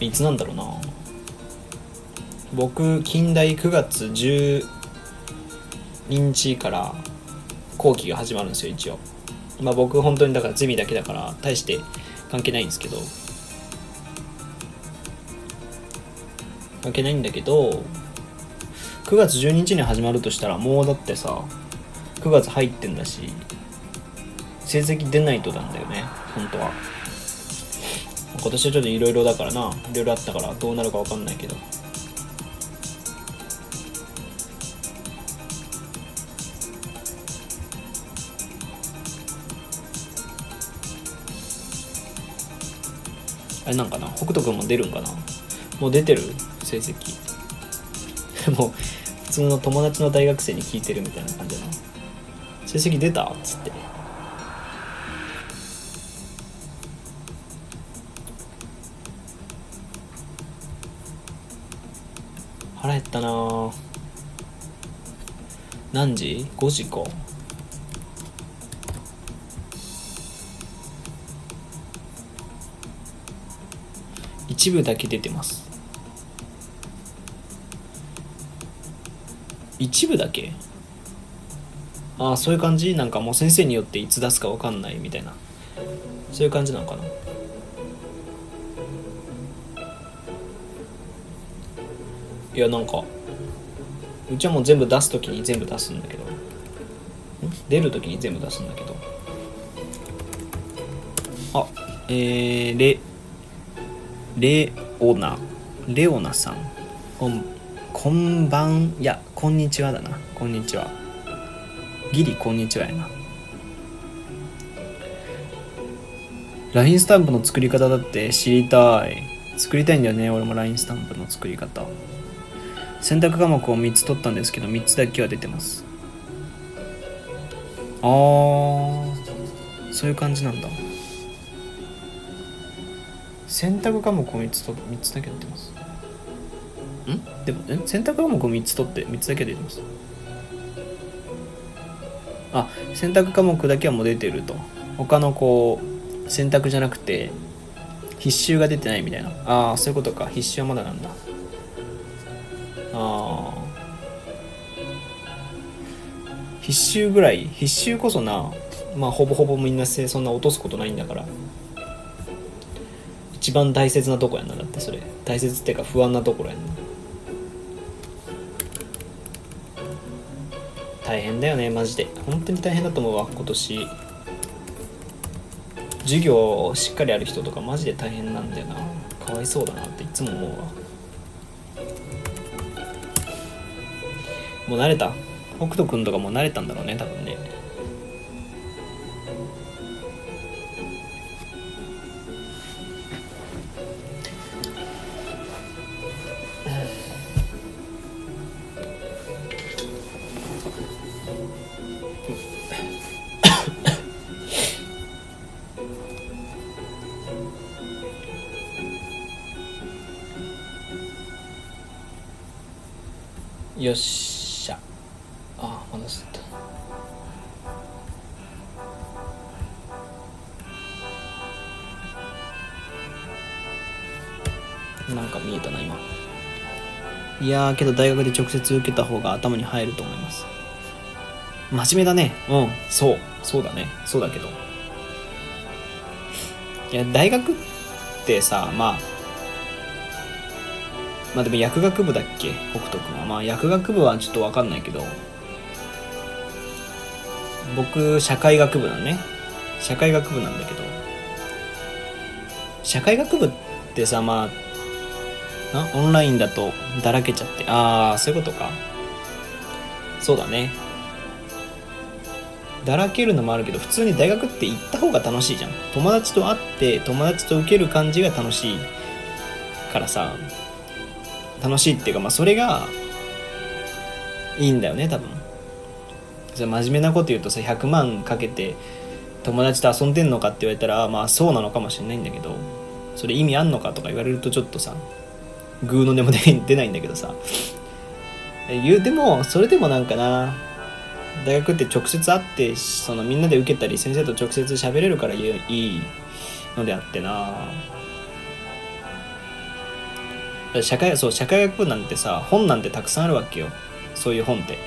いつなんだろうな。僕近代9月10日から後期が始まるんですよ一応。まあ僕本当にだからゼミだけだから大して関係ないんですけど。関係ないんだけど9月12日に始まるとしたらもうだってさ9月入ってんだし成績出ないとなんだよね本当は。今年はちょっといろいろだからないろいろあったからどうなるか分かんないけど。北斗君も出るんかな？もう出てる？成績。もう普通の友達の大学生に聞いてるみたいな感じだな。成績出た？っつって。腹減ったな何時 ?5 時か。一部だけ出てます。一部だけ？ああそういう感じ？なんかもう先生によっていつ出すか分かんないみたいな。そういう感じなのかな？いやなんかうちはもう全部出す時に全部出すんだけど。出る時に全部出すんだけど。あえー、レレオナレオナさん。こんこんばんいやこんにちはだな。こんにちは。ギリこんにちはやな。LINE スタンプの作り方だって知りたい。作りたいんだよね俺も。LINE スタンプの作り方。選択科目を3つ取ったんですけど3つだけは出てます。あーそういう感じなんだ。選択科目を3つと3つだけ出てます。ん？でもえ？選択科目を3つ取って3つだけ出てます。あ選択科目だけはもう出てると。他のこう選択じゃなくて必修が出てないみたいな。ああそういうことか。必修はまだなんだ。ああ必修ぐらい。必修こそなまあほぼほぼみんなそんな落とすことないんだから一番大切なとこやなだってそれ。大切っていうか不安なところやな。大変だよねマジで。本当に大変だと思うわ今年。授業しっかりある人とかマジで大変なんだよな。かわいそうだなっていつも思うわ。もう慣れた。北斗くんとかも慣れたんだろうね多分ね。よっしゃ。あまだ吸った。なんか見えたな今。いやけど大学で直接受けた方が頭に入ると思います。真面目だね。うん。そう。そうだね。そうだけど。いや大学ってさまあまあでも薬学部だっけ？北斗君は。まあ薬学部はちょっと分かんないけど。僕社会学部なんね。社会学部なんだけど。社会学部ってさまあなオンラインだとだらけちゃって。ああそういうことか。そうだね。だらけるのもあるけど普通に大学って行った方が楽しいじゃん。友達と会って友達と受ける感じが楽しいからさ。楽しいっていうかまあそれがいいんだよね多分。じゃ真面目なこと言うとさ100万かけて友達と遊んでんのかって言われたらまあそうなのかもしれないんだけどそれ意味あんのかとか言われるとちょっとさグーの音も出ないんだけどさ。言うでもそれでもなんかな大学って直接会ってそのみんなで受けたり先生と直接喋れるからいいのであってな。社会そう社会学部なんてさ本なんてたくさんあるわけよ。そういう本って。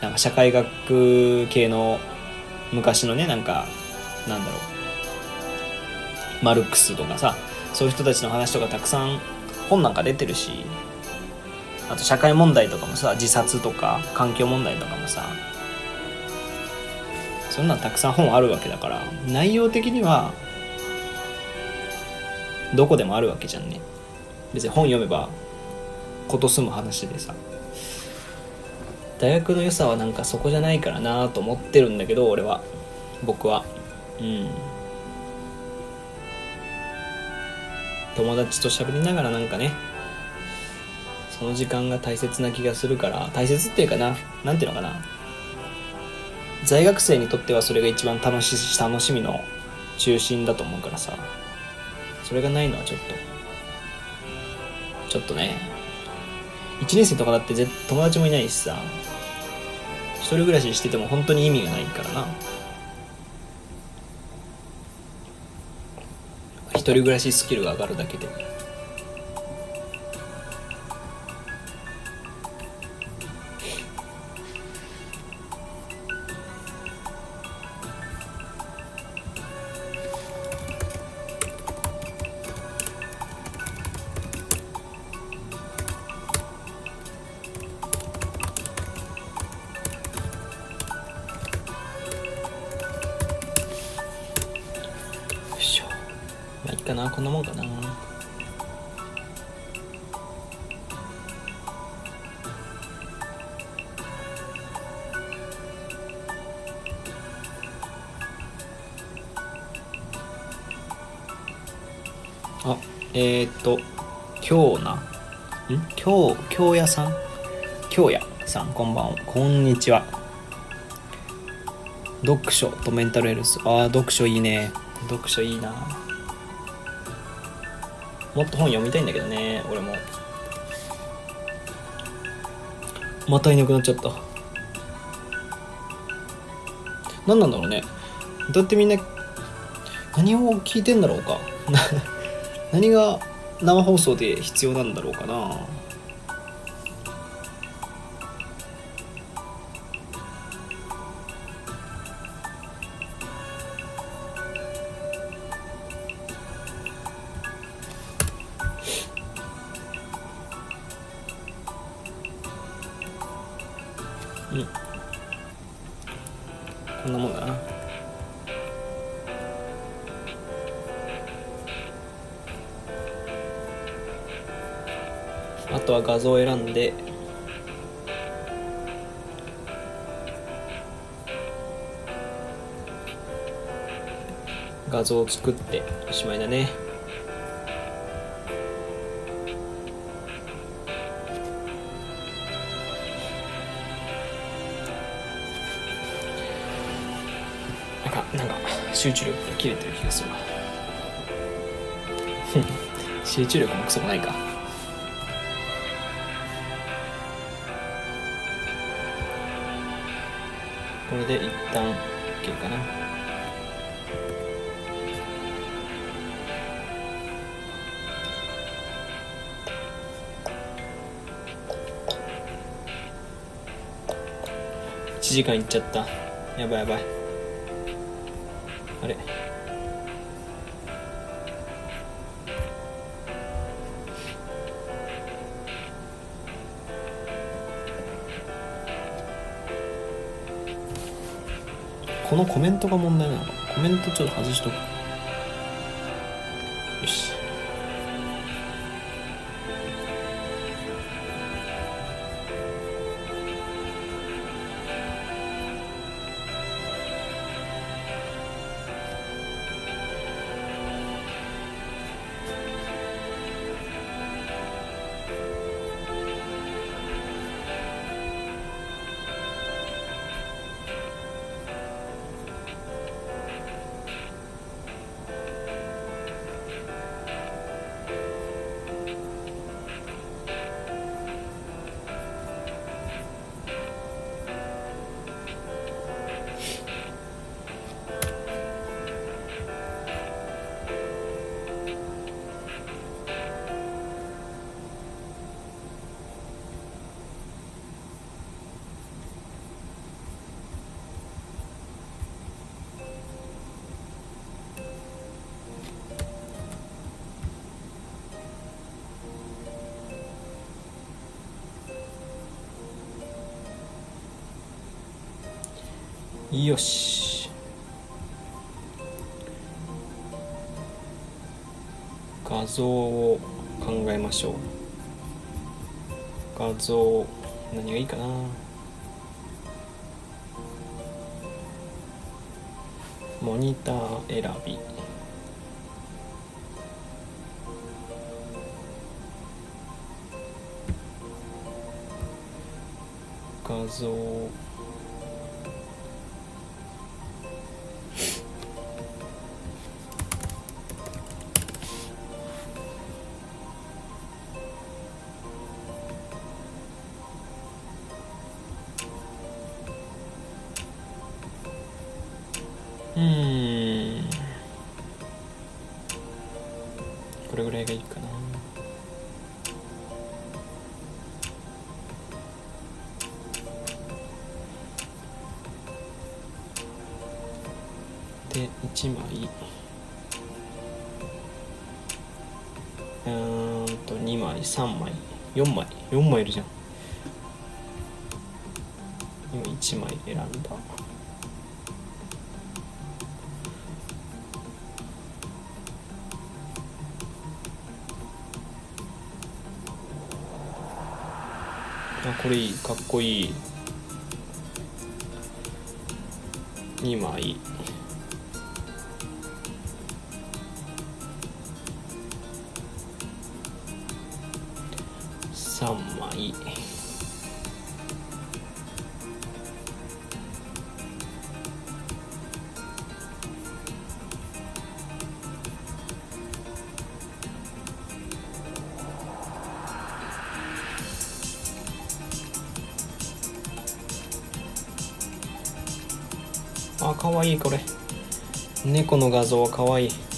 なんか社会学系の昔のねなんかなんだろう。マルクスとかさそういう人たちの話とかたくさん本なんか出てるし。あと社会問題とかもさ自殺とか環境問題とかもさ。そんなんたくさん本あるわけだから内容的にはどこでもあるわけじゃんね。別に本読めばこと済む話でさ。大学の良さはなんかそこじゃないからなと思ってるんだけど俺は。僕は。うん。友達と喋りながらなんかねその時間が大切な気がするから大切っていうかな何ていうのかな。在学生にとってはそれが一番楽し楽しみの中心だと思うからさ。それがないのはちょっと。ちょっとね1年生とかだって友達もいないしさ一人暮らししてても本当に意味がないからな。一人暮らしスキルが上がるだけで。今日京屋さん？京屋さんこんばんは。こんにちは。読書とメンタルヘルス。ああ読書いいね。読書いいな。もっと本読みたいんだけどね俺も。またいなくなっちゃった。何なんだろうね。だってみんな何を聞いてんだろうか。何が生放送で必要なんだろうかな。うん。こんなもんだな。あとは画像を選んで。画像を作っておしまいだね。集中力が切れてる気がする 集中力もクソもないか。これで一旦 OK かな。1時間いっちゃった。やばいやばい。れ。このコメントが問題なのかコメントちょっと外しとく。像を考えましょう。画像何がいいかな？モニター選び。画像で1枚。うんと2枚3枚4枚4枚いるじゃん。今1枚選んだ。あこれいい。かっこいい。2枚。あかわいいこれ。猫の画像はかわいい。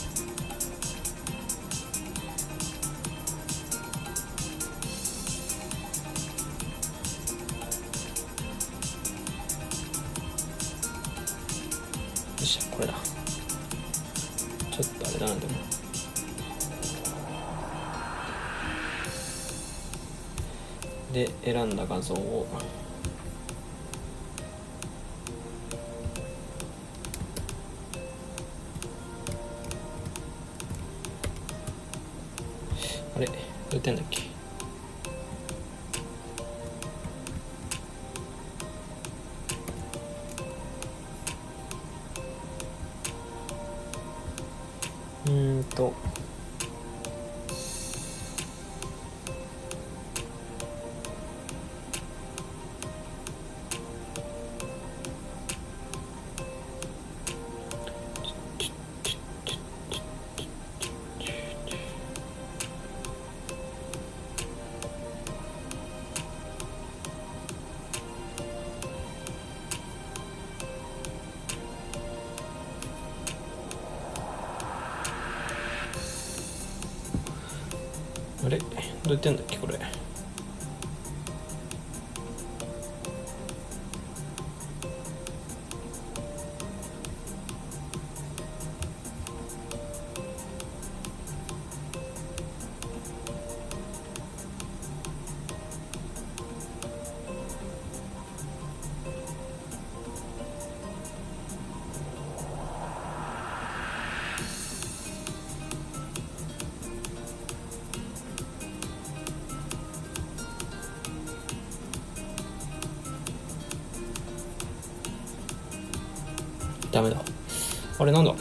あれなんだ？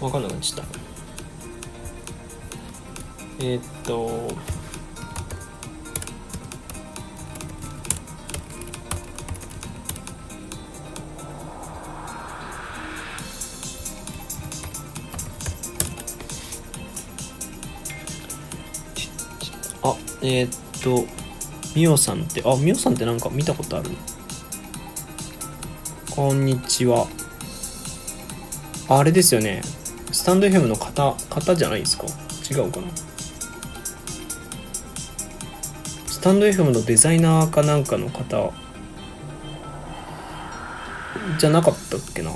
わかんなくなっちゃった。えー、っとあえー、っとみおさんってあみおさんってなんか見たことある？こんにちは。あれですよね。スタンド FM の方、方じゃないですか？違うかな？スタンド FM のデザイナーかなんかの方。じゃなかったっけな？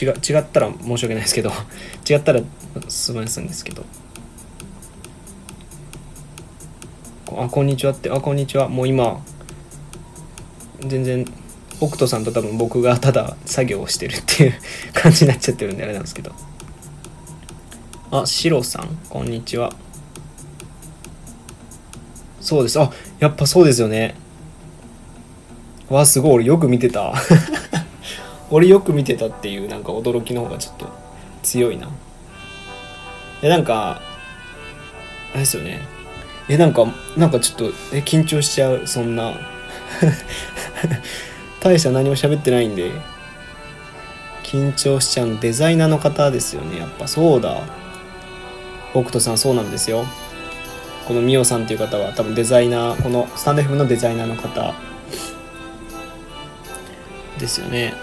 違違ったら申し訳ないですけど。違ったらすみませんですけど。あこんにちはってあこんにちは。もう今全然北斗さんと多分僕がただ作業をしてるっていう感じになっちゃってるんであれなんですけど。あシロさんこんにちは。そうです。あやっぱそうですよね。わすごい。俺よく見てた。俺よく見てたっていうなんか驚きの方がちょっと強いな。えなんかあれですよね。えなんかなんかちょっとえ緊張しちゃうそんな。大した何も喋ってないんで緊張しちゃうデザイナーの方ですよね。やっぱそうだ。北斗さんそうなんですよ。このミオさんっていう方は多分デザイナーこのスタンド FM のデザイナーの方。ですよね。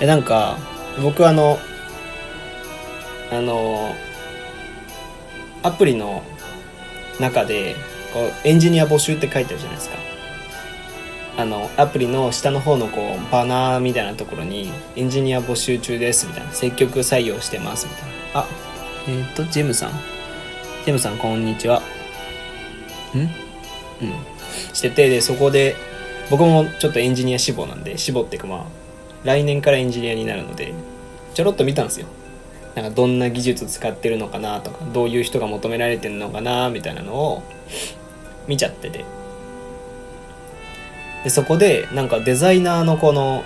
えなんか僕あのあのアプリの中でこうエンジニア募集って書いてあるじゃないですか。あのアプリの下の方のこうバナーみたいなところに「エンジニア募集中です」みたいな「積極採用してます」みたいな。あえっ、ー、とジェムさん。ジェムさんこんにちは。ん？うん。しててでそこで僕もちょっとエンジニア志望なんで志望っていうかまあ来年からエンジニアになるのでちょろっと見たんですよ。なんかどんな技術使ってるのかなとかどういう人が求められてるのかなみたいなのを見ちゃってて。でそこでなんかデザイナーのこの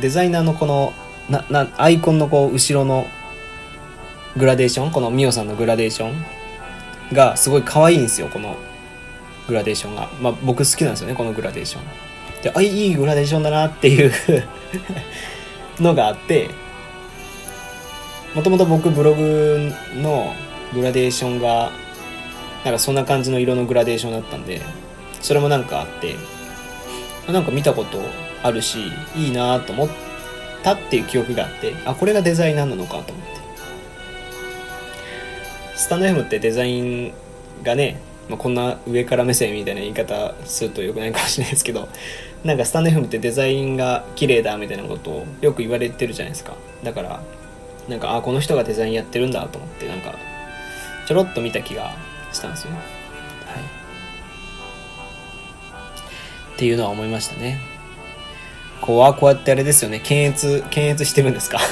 デザイナーのこのななアイコンのこう後ろのグラデーションこのミオさんのグラデーションがすごい可愛いんですよこのグラデーションが。まあ僕好きなんですよねこのグラデーション。であいいグラデーションだなっていう のがあってもともと僕ブログのグラデーションがなんかそんな感じの色のグラデーションだったんでそれもなんかあってなんか見たことあるしいいなと思ったっていう記憶があってあこれがデザイナーなのかと思ってスタンド FM ってデザインがね、まあ、こんな上から目線みたいな言い方するとよくないかもしれないですけど なんかスタンド FM ってデザインが綺麗だみたいなことをよく言われてるじゃないですかだからなんかあこの人がデザインやってるんだと思ってなんかちょろっと見た気がしたんですよね。っていうのは思いましたね。こうはこうやってあれですよね。検閲検閲してるんですか？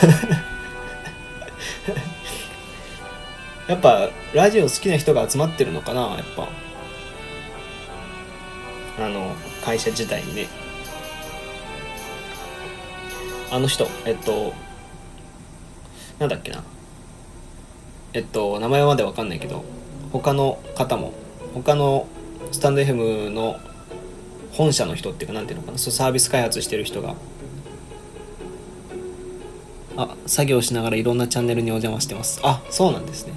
やっぱラジオ好きな人が集まってるのかな？やっぱ。あの会社自体にね。あの人えっとなんだっけな。えっと名前までわかんないけど他の方も他のスタンド FM の本社の人っていうかなんていうのかな。そうサービス開発してる人が。あ作業しながらいろんなチャンネルにお邪魔してます。あそうなんですね。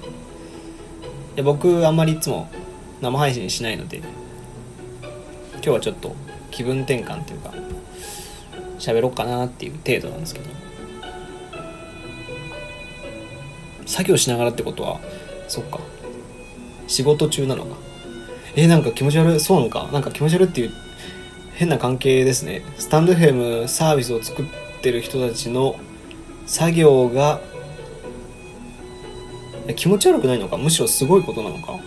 で僕あんまりいつも生配信しないので今日はちょっと気分転換っていうか喋ろうかなっていう程度なんですけど。作業しながらってことはそっか。仕事中なのか。えー、なんか気持ち悪い。そうなのか。なんか気持ち悪いっていう変な関係ですね。スタンドフェムサービスを作ってる人たちの作業が気持ち悪くないのか？むしろすごいことなのか？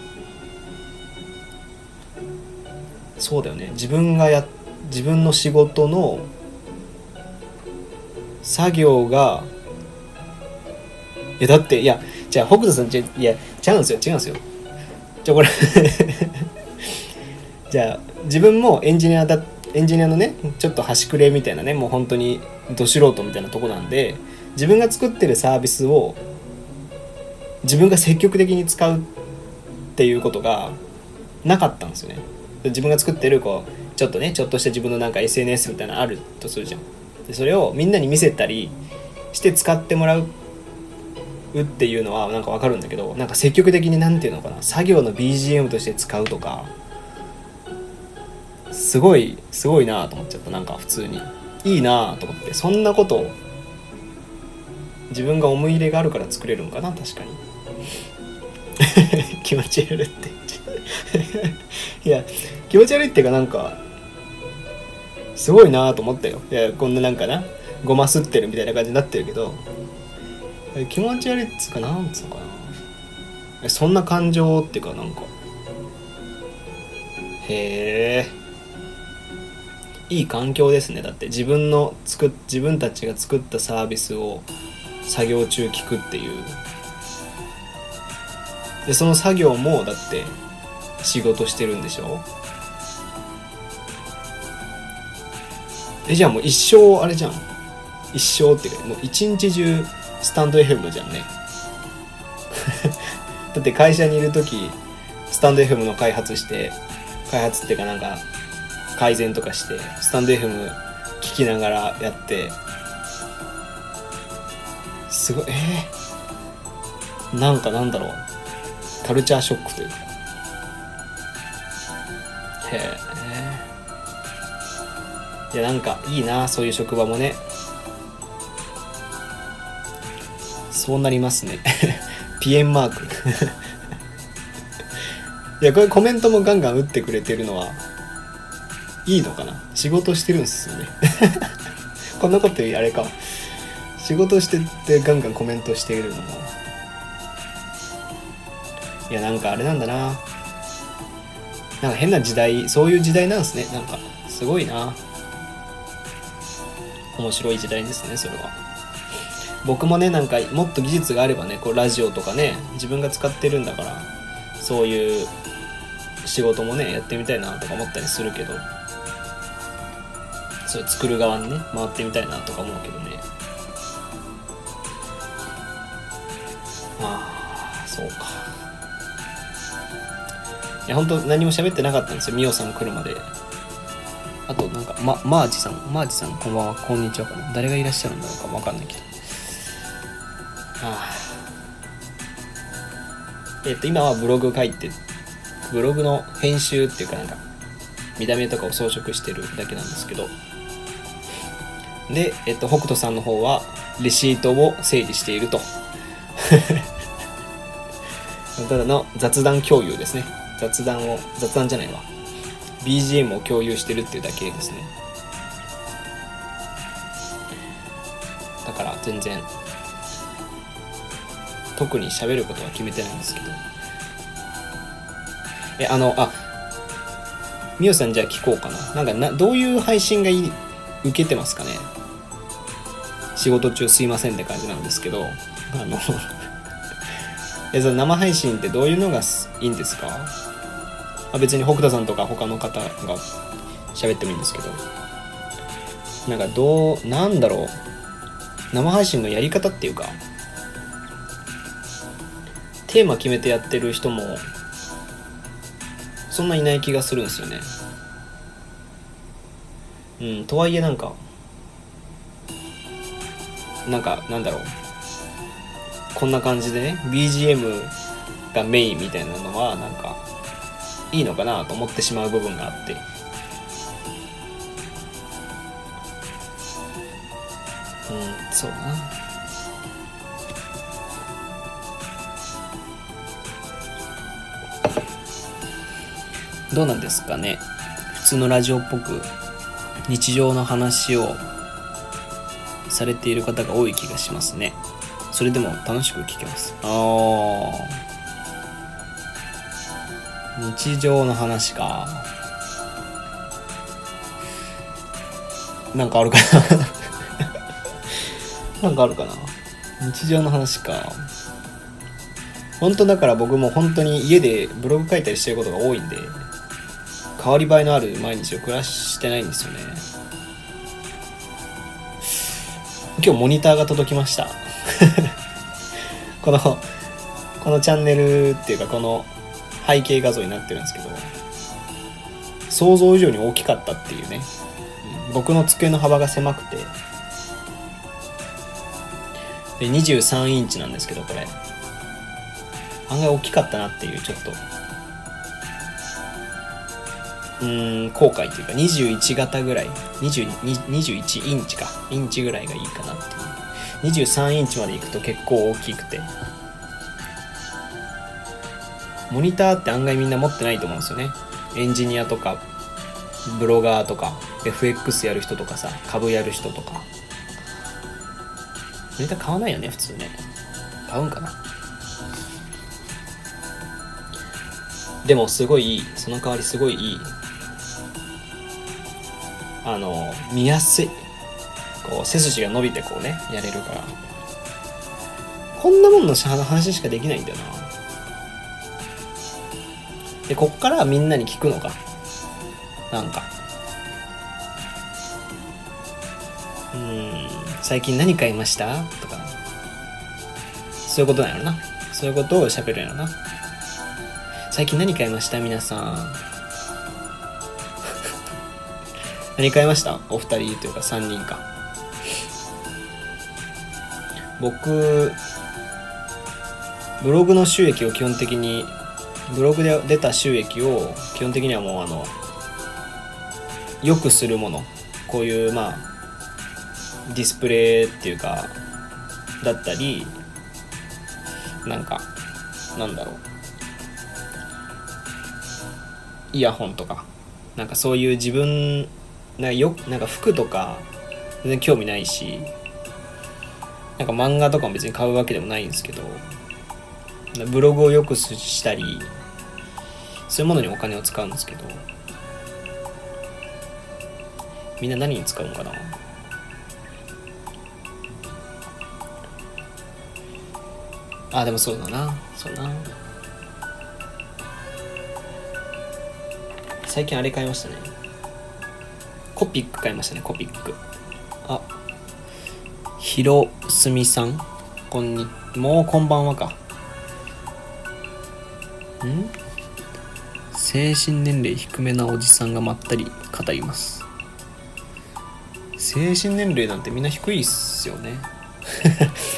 そうだよね。自分がや自分の仕事の作業がいやだっていやじゃあ北斗さんじゃいや違うんですよ。違うんですよ。じゃあこれ じゃあ自分もエンジニアだってエンジニアのねちょっと端くれみたいなねもう本当にど素人みたいなとこなんで自分が作ってるサービスを自分が積極的に使うっていうことがなかったんですよね。自分が作ってるこうちょっとねちょっとした自分のなんか SNS みたいなのあるとするじゃん。でそれをみんなに見せたりして使ってもらうっていうのはなんかわかるんだけどなんか積極的に何て言うのかな作業の BGM として使うとかすごいすごいなと思っちゃった。なんか普通に。いいなと思って。そんなことを自分が思い入れがあるから作れるんかな？確かに。気持ち悪いって。いや気持ち悪いっていうかなんかすごいなと思ったよ。いやこんななんかなごますってるみたいな感じになってるけど。気持ち悪いっつうかなんつうのかな？そんな感情っていうかなんか。へえ。いい環境ですね。だって自分の作自分たちが作ったサービスを作業中聞くっていう。でその作業もだって仕事してるんでしょ？えじゃあもう一生あれじゃん。一生っていうかもう一日中スタンド FM じゃんね。だって会社にいる時スタンド FM の開発して開発っていうかなんか改善とかしてスタンド FM 聞きながらやってすごいえー、なんかなんだろう。カルチャーショックというか。へえいやなんかいいなそういう職場もね。そうなりますね。ピエンマーク。いやこれコメントもガンガン打ってくれてるのはいいのかな？仕事してるんすよね。こんなこと言うあれか。仕事してってガンガンコメントしているのも。いやなんかあれなんだな。なんか変な時代そういう時代なんですね。なんかすごいな。面白い時代ですねそれは。僕もねなんかもっと技術があればねこうラジオとかね自分が使ってるんだからそういう仕事もねやってみたいなとか思ったりするけど。それ作る側にね回ってみたいなとか思うけどね。ああそうか。いや本当何も喋ってなかったんですよ。みおさん来るまで。あとなんかまマーチさん。マーチさんこんばんは。こんにちはかな。誰がいらっしゃるんだろうか分かんないけど。ああ。えっと今はブログ書いてブログの編集っていうかなんか見た目とかを装飾してるだけなんですけど。で、えっと、北斗さんの方はレシートを整理していると。ただの雑談共有ですね。雑談を雑談じゃないわ。BGM を共有してるっていうだけですね。だから全然特に喋ることは決めてないんですけど。えあのあみおさんじゃあ聞こうかな。なんかなどういう配信がいい受けてますかね。仕事中すいませんって感じなんですけどあの えその生配信ってどういうのがいいんですか？あ別に北斗さんとか他の方が喋ってもいいんですけど。なんかどうなんだろう。生配信のやり方っていうかテーマ決めてやってる人もそんないない気がするんですよね。うんとはいえなんかなんかなんだろう。こんな感じでね BGM がメインみたいなのはなんかいいのかなと思ってしまう部分があって。うんそうな。どうなんですかね。普通のラジオっぽく日常の話をされている方が多い気がしますね。それでも楽しく聞けます。ああ日常の話か。なんかあるかな。なんかあるかな。日常の話か。本当だから僕も本当に家でブログ書いたりしてることが多いんで変わり映えのある毎日を暮らしてないんですよね。今日モニターが届きました。このこのチャンネルっていうかこの背景画像になってるんですけど想像以上に大きかったっていうね。僕の机の幅が狭くて。で23インチなんですけどこれ。案外大きかったなっていうちょっと。うん後悔っていうか21型ぐらい21インチかインチぐらいがいいかなっていう。23インチまでいくと結構大きくて。モニターって案外みんな持ってないと思うんですよね。エンジニアとかブロガーとか FX やる人とかさ株やる人とか。モニター買わないよね普通ね。買うんかな。でもすごいいい。その代わりすごいいい。あの見やすい。こう背筋が伸びてこうねやれるから。こんなもんの話しかできないんだよな。でこっからみんなに聞くのか。なんか。うん最近何買いました？とか。そういうことなんやろな。そういうことを喋るんやろな。最近何買いました？皆さん。何買いました？お二人というか三人か。僕ブログの収益を基本的にブログで出た収益を基本的にはもうあの良くするもの。こういうまあディスプレイっていうかだったりなんかなんだろう。イヤホンとか。なんかそういう自分なよなんか服とか全然興味ないしなんか漫画とかも別に買うわけでもないんですけどブログを良くしたりそういうものにお金を使うんですけどみんな何に使うのかな？あでもそうだな。そうな。最近あれ買いましたね。コピック買いましたねコピック。あひろすみさん。こんにもうこんばんはか。ん？精神年齢低めなおじさんがまったり語ります。精神年齢なんてみんな低いっすよね。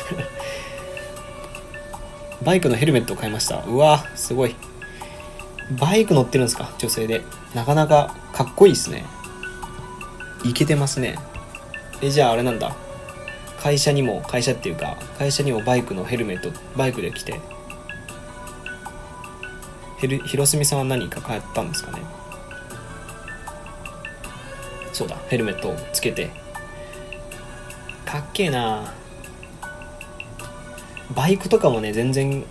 バイクのヘルメットを買いました。うわすごい。バイク乗ってるんですか？女性で。なかなかかっこいいっすね。いけてますね。えじゃああれなんだ。会社にも会社っていうか会社にもバイクのヘルメットバイクで来て。ひろ広澄さんは何か買ったんですかね。そうだヘルメットをつけて。かっけえな。バイクとかもね全然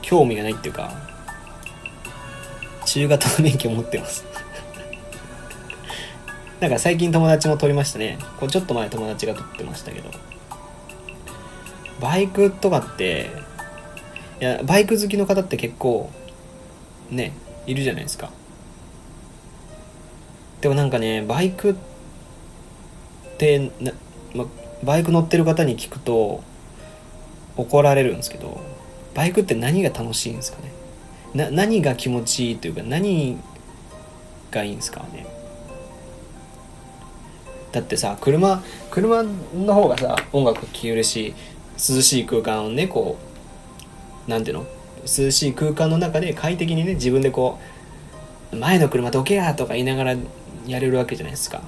興味がないっていうか中型の免許持ってます。なんか最近友達も取りましたね。これちょっと前友達が取ってましたけど。バイクとかっていやバイク好きの方って結構ねいるじゃないですか。でもなんかねバイクってな、ま、バイク乗ってる方に聞くと怒られるんですけどバイクって何が楽しいんですかね？な何が気持ちいいというか何がいいんですかね？だってさ車車の方がさ音楽聴けるし涼しい空間をねこう何ていうの？涼しい空間の中で快適にね自分でこう前の車どけやとか言いながらやれるわけじゃないですか。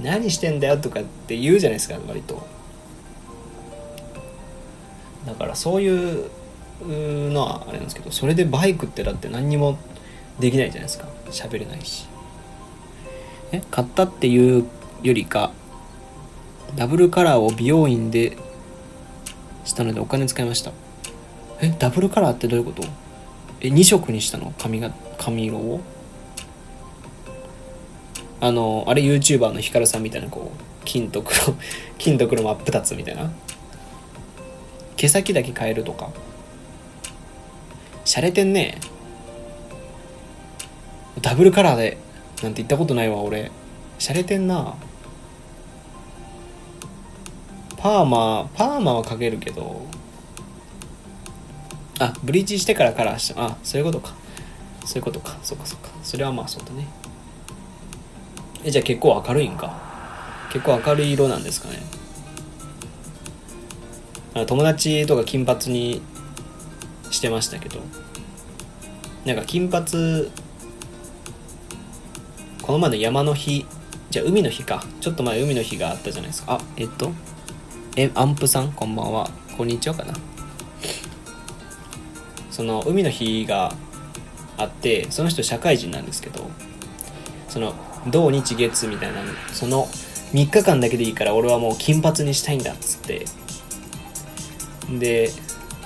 何してんだよとかって言うじゃないですか割と。だからそういうのはあれなんですけどそれでバイクってだって何にもできないじゃないですか。喋れないし。え買ったっていうよりかダブルカラーを美容院でしたのでお金使いました。えダブルカラーってどういうこと？え2色にしたの？髪が髪色を？あのあれ YouTuber のヒカルさんみたいなこう金と黒 金と黒真っ二つみたいな？毛先だけ変えるとか？洒落てんねダブルカラーでなんて言ったことないわ俺。洒落てんな。パーマパーマはかけるけど。あブリーチしてからカラーしたあそういうことか。そういうことか。そうかそうか。それはまあそうだね。えじゃあ結構明るいんか。結構明るい色なんですかね。友達とか金髪にしてましたけど。なんか金髪この前の山の日じゃあ海の日か。ちょっと前海の日があったじゃないですか。あえっとえアンプさん？こんばんは。こんにちはかな。その海の日があってその人社会人なんですけどその土日月みたいなその3日間だけでいいから俺はもう金髪にしたいんだっつって。で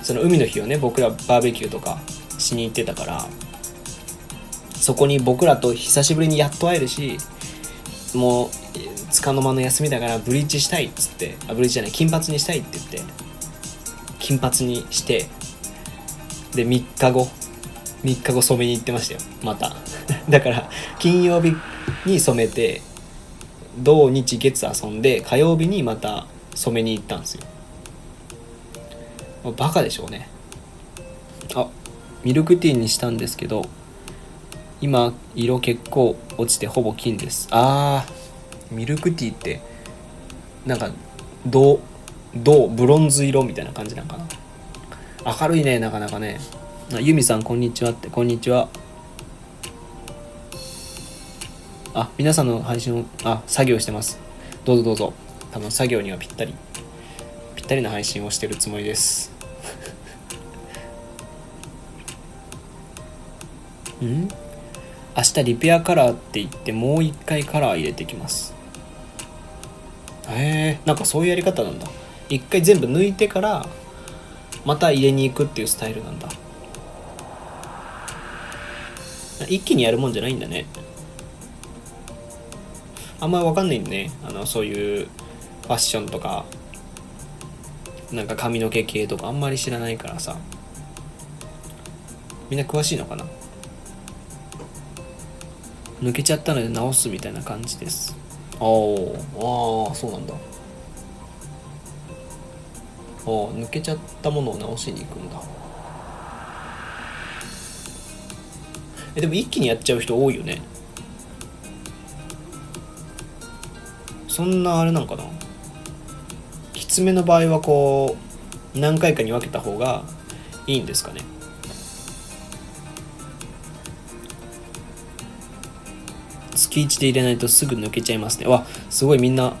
その海の日をね僕らバーベキューとかしに行ってたからそこに僕らと久しぶりにやっと会えるしもうつかの間の休みだからブリーチしたいっつってあブリーチじゃない金髪にしたいって言って金髪にしてで3日後3日後染めに行ってましたよまた。だから金曜日に染めて土日月遊んで火曜日にまた染めに行ったんですよ。バカでしょうね。あミルクティーにしたんですけど今色結構落ちてほぼ金です。あーミルクティーってなんか銅銅ブロンズ色みたいな感じなんかな。明るいねなかなかね。ユミさんこんにちはって。こんにちは。あ皆さんの配信をあ作業してます。どうぞどうぞ。多分作業にはぴったり。ぴったりな配信をしてるつもりです。ん？明日リペアカラーって言ってもう一回カラー入れてきます。へえんかそういうやり方なんだ。一回全部抜いてからまた入れに行くっていうスタイルなんだ。一気にやるもんじゃないんだね。あんまり分かんないんでね。あのそういうファッションとかなんか髪の毛系とかあんまり知らないからさ。みんな詳しいのかな？抜けちゃったので直すみたいな感じです。ああそうなんだ。お抜けちゃったものを直しに行くんだ。えでも一気にやっちゃう人多いよね。そんなあれなんかな。きつめの場合はこう何回かに分けた方がいいんですかね。月1で入れないとすぐ抜けちゃいますね。わすごいみんな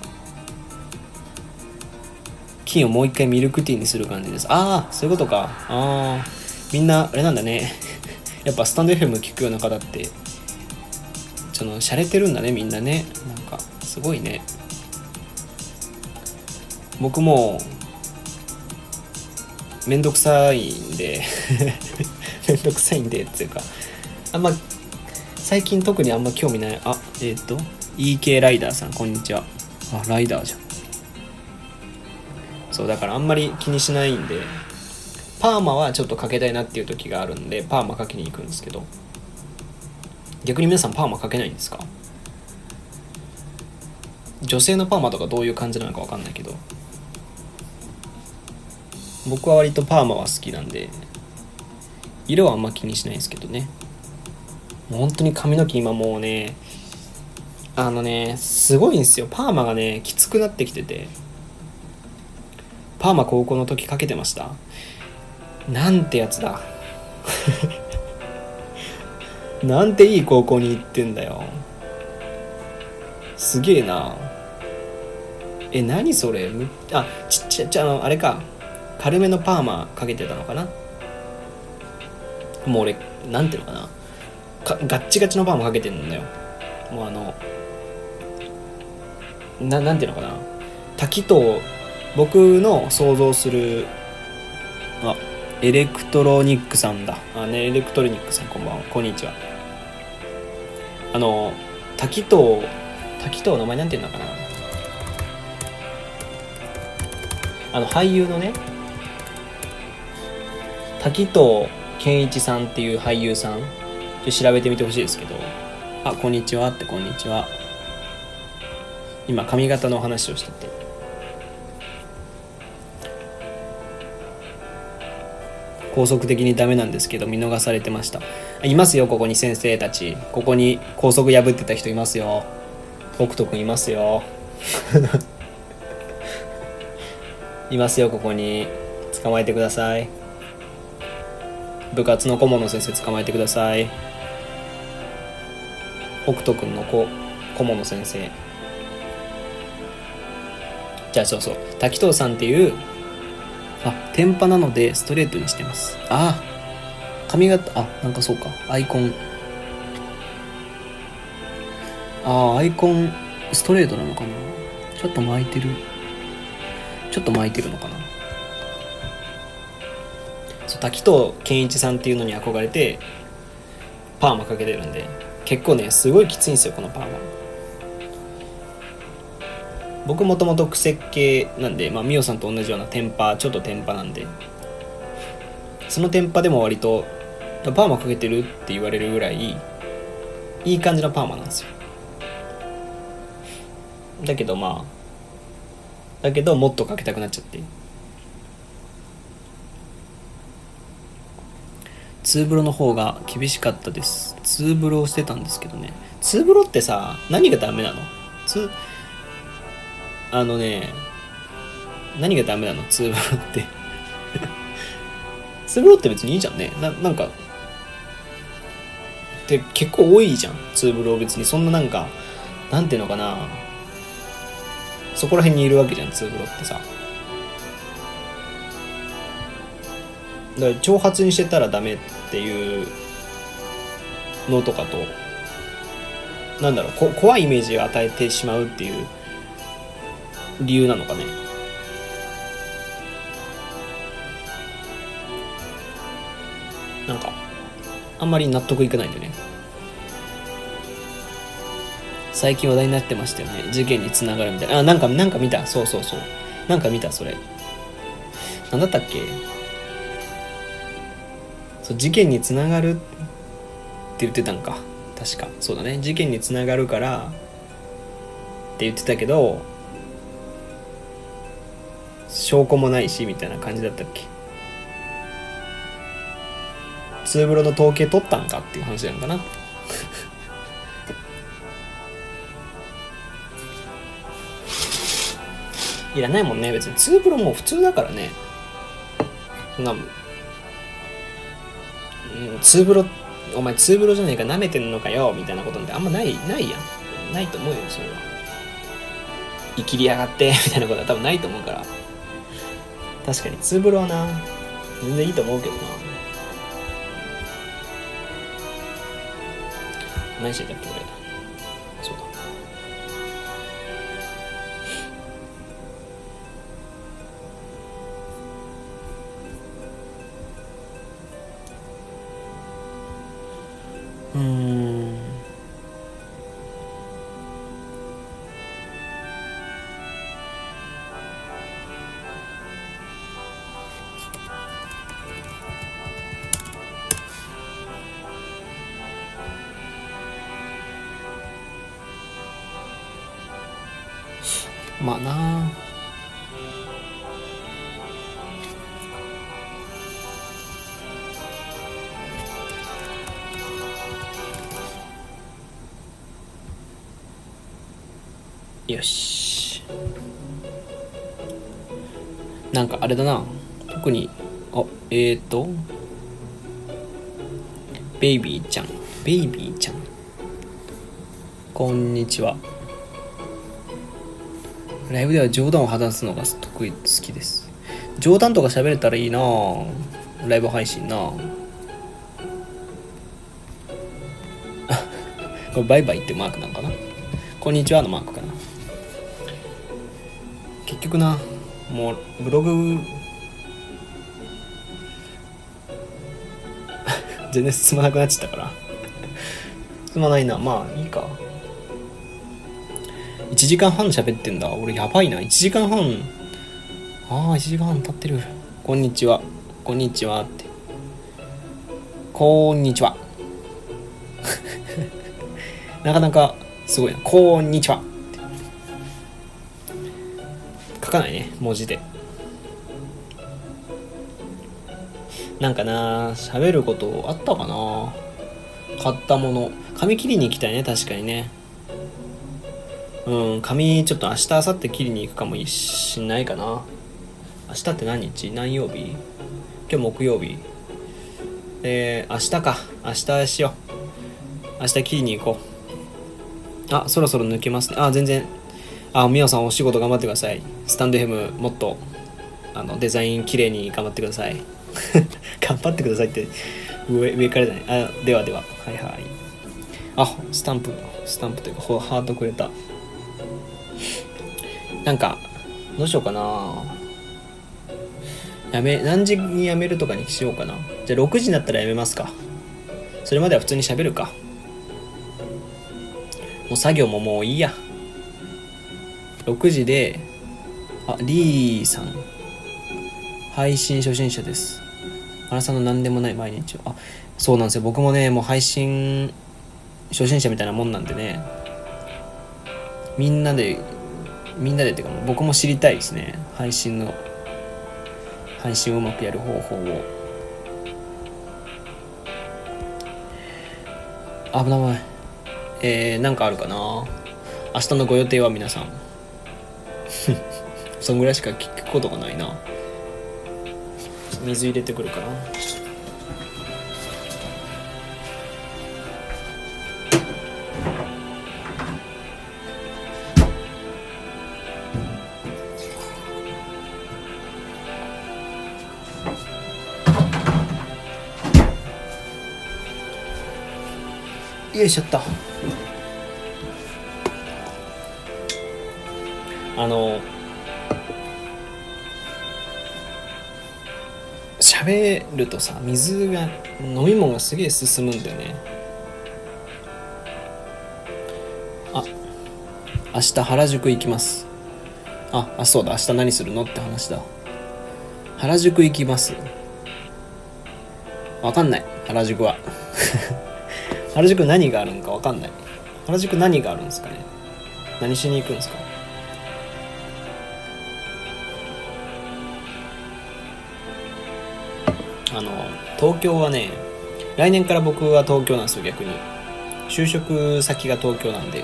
金をもう一回ミルクティーにする感じです。ああそういうことか。ああみんなあれなんだね。やっぱスタンド FM 聞くような方ってちょっと洒落てるんだねみんなね。なんかすごいね。僕もめんどくさいんで めんどくさいんでっていうかあんま最近特にあんま興味ない。あえっ、ー、と EK ライダーさんこんにちは。あライダーじゃん。そうだからあんまり気にしないんでパーマはちょっとかけたいなっていう時があるんでパーマかけに行くんですけど。逆に皆さんパーマかけないんですか？女性のパーマとかどういう感じなのか分かんないけど。僕は割とパーマは好きなんで色はあんま気にしないですけどね。本当に髪の毛今もうねあのねすごいんですよ。パーマがねきつくなってきてて。パーマ高校の時かけてました。なんてやつだ。なんていい高校に行ってんだよ。すげえな。え何それ？あちっちゃちゃあの、あれか。軽めのパーマかけてたのかな。もう俺なんていうのかな。ガッチガチのパーマかけてんだよ。もうあのななんていうのかな。滝と僕の想像するあエレクトロニックさんだ。あねエレクトロニックさんこんばんは。こんにちは。あの滝と滝と名前なんていうのかな。あの俳優のね滝藤健一さんっていう俳優さん調べてみてほしいですけど。あこんにちはってこんにちは。今髪型の話をしてて。高速的にダメなんですけど見逃されてました。いますよここに先生たち。ここに高速破ってた人いますよ。北斗くんいますよ。いますよここに。捕まえてください。部活の顧問の先生捕まえてください。北斗くんの子顧問の先生。じゃあそうそう。滝藤さんっていうあ天パなのでストレートにしてます。あ髪型あなんかそうか。アイコン。あアイコンストレートなのかな。ちょっと巻いてる。ちょっと巻いてるのかな。そう滝藤健一さんっていうのに憧れてパーマかけてるんで。結構ねすごいきついんですよこのパーマ僕もともと癖っ気なんでまあミオさんと同じようなテンパちょっとテンパなんで。そのテンパでも割とパーマかけてるって言われるぐらいいい感じのパーマなんですよ。だけどまあだけどもっとかけたくなっちゃって。ツーブロの方が厳しかったです。ツーブロをしてたんですけどね。ツーブロってさ何がダメなの？ツあのね何がダメなの？ツーブロって。ツーブロって別にいいじゃんね。ななんかって結構多いじゃん。ツーブロ別に。そんななんかなんていうのかな。そこら辺にいるわけじゃんツーブロってさ。だから挑発にしてたらダメ。っていうのとかとなんだろうこ怖いイメージを与えてしまうっていう理由なのかね。なんかあんまり納得いかないんだよね。最近話題になってましたよね。事件につながるみたいな。あなんかなんか見た。そうそうそう。なんか見たそれ。なんだったっけ？そう事件につながるって言ってたんか。確か。そうだね。事件につながるからって言ってたけど証拠もないしみたいな感じだったっけ。ツーブロの統計取ったんかっていう話なのかな。いらないもんね別に。ツーブロも普通だからね。そんなうん、ツーブロお前ツーブロじゃねえか舐めてんのかよみたいなことなんてあんまないないやん。ないと思うよそれは。生きりやがって みたいなことは多分ないと思うから。確かにツーブロはな全然いいと思うけどな。何してたっけ俺そし。なんかあれだな。特にあえーと。ベイビーちゃん。ベイビーちゃん。こんにちは。ライブでは冗談を話すのが得意好きです。冗談とか喋れたらいいな。ライブ配信な。ぁ これバイバイってマークなんかな。こんにちはのマークか結局な。もうブログ。全然進まなくなっちゃったから。進まないな。まあいいか。1時間半喋ってんだ。俺やばいな。1時間半。ああ1時間半経ってる。こんにちは。こんにちは。って。こんにちは。なかなかすごいな。こんにちは書かないね文字で。なんかな喋ることあったかな。買ったもの。髪切りに行きたいね確かにね。うん髪ちょっと明日明後日切りに行くかもしんないかな。明日って何日？何曜日？今日木曜日。えー、明日か。明日しよう。明日切りに行こう。あそろそろ抜けますね。あ全然。あみおさんお仕事頑張ってください。スタンド FM もっとあのデザイン綺麗に頑張ってください。頑張ってくださいって上上からじゃない。あではでは。はいはい。あスタンプスタンプというかハートくれた。なんかどうしようかな。やめ何時にやめるとかにしようかな。じゃあ6時になったらやめますか。そそれまでは普通に喋るか。もう作業ももういいや。6時であリーさん。配信初心者です。原さんの何でもない毎日を。あそうなんですよ。僕もねもう配信初心者みたいなもんなんでね。みんなでみんなでっていうか僕も知りたいですね。配信の配信をうまくやる方法を。危ない。えー、なんかあるかな。明日のご予定は皆さん。そんぐらいしか聞くことがないな。水入れてくるかなよいしょっと。あの喋るとさ水が飲み物がすげえ進むんだよね。あ明日原宿行きます。ああそうだ明日何するのって話だ。原宿行きます。わかんない原宿は。原宿何があるんかわかんない。原宿何があるんですかね。何しに行くんですか東京はね来年から僕は東京なんですよ逆に。就職先が東京なんで。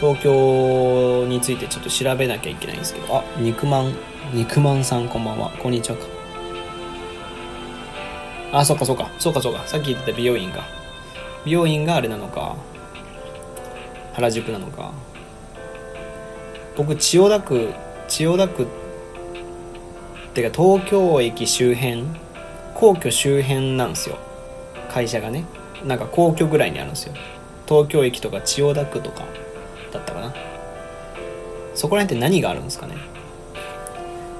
東京についてちょっと調べなきゃいけないんですけど。あ肉まん。肉まんさんこんばんは。こんにちはか。あそっかそっか。そうかそうか。さっき言ってた美容院が美容院があれなのか。原宿なのか。僕千代田区千代田区てか東京駅周辺皇居周辺なんですよ。会社がね。なんか皇居ぐらいにあるんですよ。東京駅とか千代田区とかだったかな。そこら辺って何があるんですかね。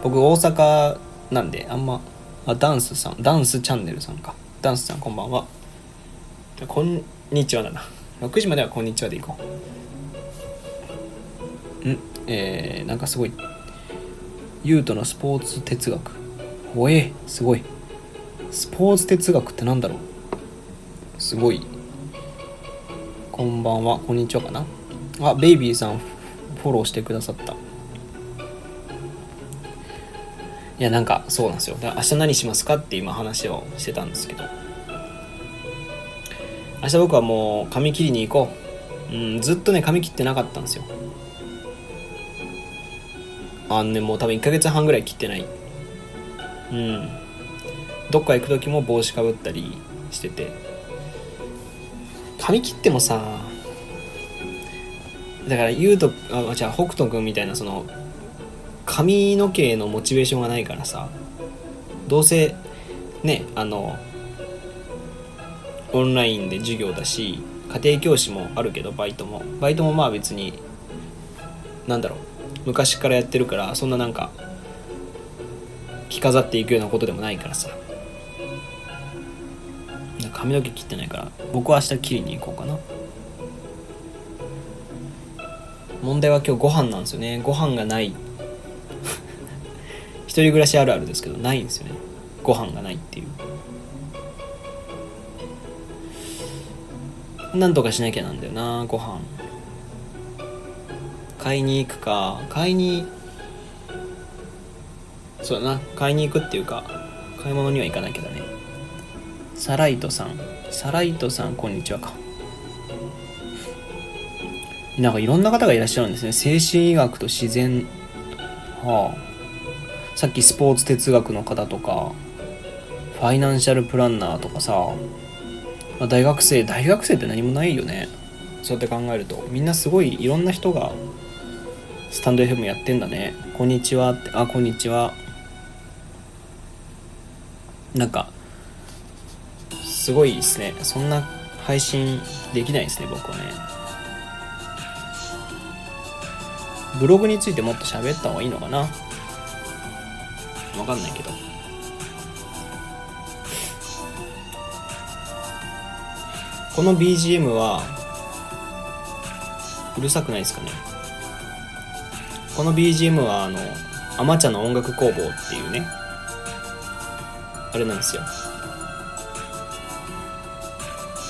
僕大阪なんであんまあダンスさんダンスチャンネルさんか。ダンスさんこんばんは。こんにちはだな。6時まではこんにちはでいこうんえー、なんかすごいユートのスポーツ哲学。おえすごい。スポーツ哲学ってなんだろう？すごい。こんばんは。こんにちはかな？あベイビーさんフォローしてくださった。いやなんかそうなんですよ。明日何しますかって今話をしてたんですけど。明日僕はもう髪切りに行こう。うんずっとね髪切ってなかったんですよ。あんねもう多分1ヶ月半ぐらい切ってない。うん。どっか行く時も帽子かぶったりしてて。髪切ってもさだから言うとあじゃあ北斗君みたいなその髪の毛のモチベーションがないからさどうせねあのオンラインで授業だし家庭教師もあるけどバイトも。バイトもまあ別になんだろう。昔からやってるからそんななんか着飾っていくようなことでもないからさ。髪の毛切ってないから僕は明日切りに行こうかな。問題は今日ご飯なんですよね。ご飯がない。一人暮らしあるあるですけどないんですよね。ご飯がないっていう。なんとかしなきゃなんだよなご飯。買いに行くか買いにそうだな買いに行くっていうか買い物には行かなきゃだね。サライトさんサライトさんこんにちはか。なんかいろんな方がいらっしゃるんですね。精神医学と自然はあ。さっきスポーツ哲学の方とかファイナンシャルプランナーとかさ、まあ、大学生大学生って何もないよね。そうやって考えるとみんなすごいいろんな人がスタンド FM やってんだね。こんにちはって、あ、こんにちは。なんか、すごいですね。そんな配信できないですね、僕はね。ブログについてもっと喋った方がいいのかなわかんないけど。この BGM はうるさくないですかねこの BGM はあの「アマチャの音楽工房」っていうねあれなんですよ。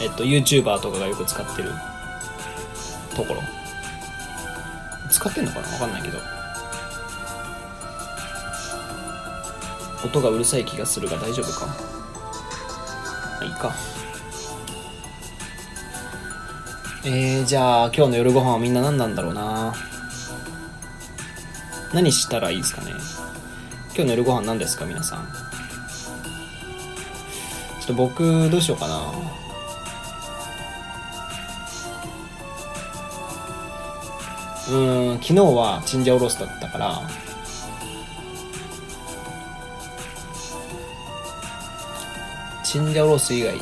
えっと YouTuber とかがよく使ってるところ。使ってんのかな？わかんないけど。音がうるさい気がするが大丈夫か？いいか。えー、じゃあ今日の夜ご飯はみんな何なんだろうな？何したらいいですかね？今日の夜ご飯何ですか？皆さん。ちょっと僕どうしようかな。うん昨日はチンジャオロースだったから。チンジャオロース以外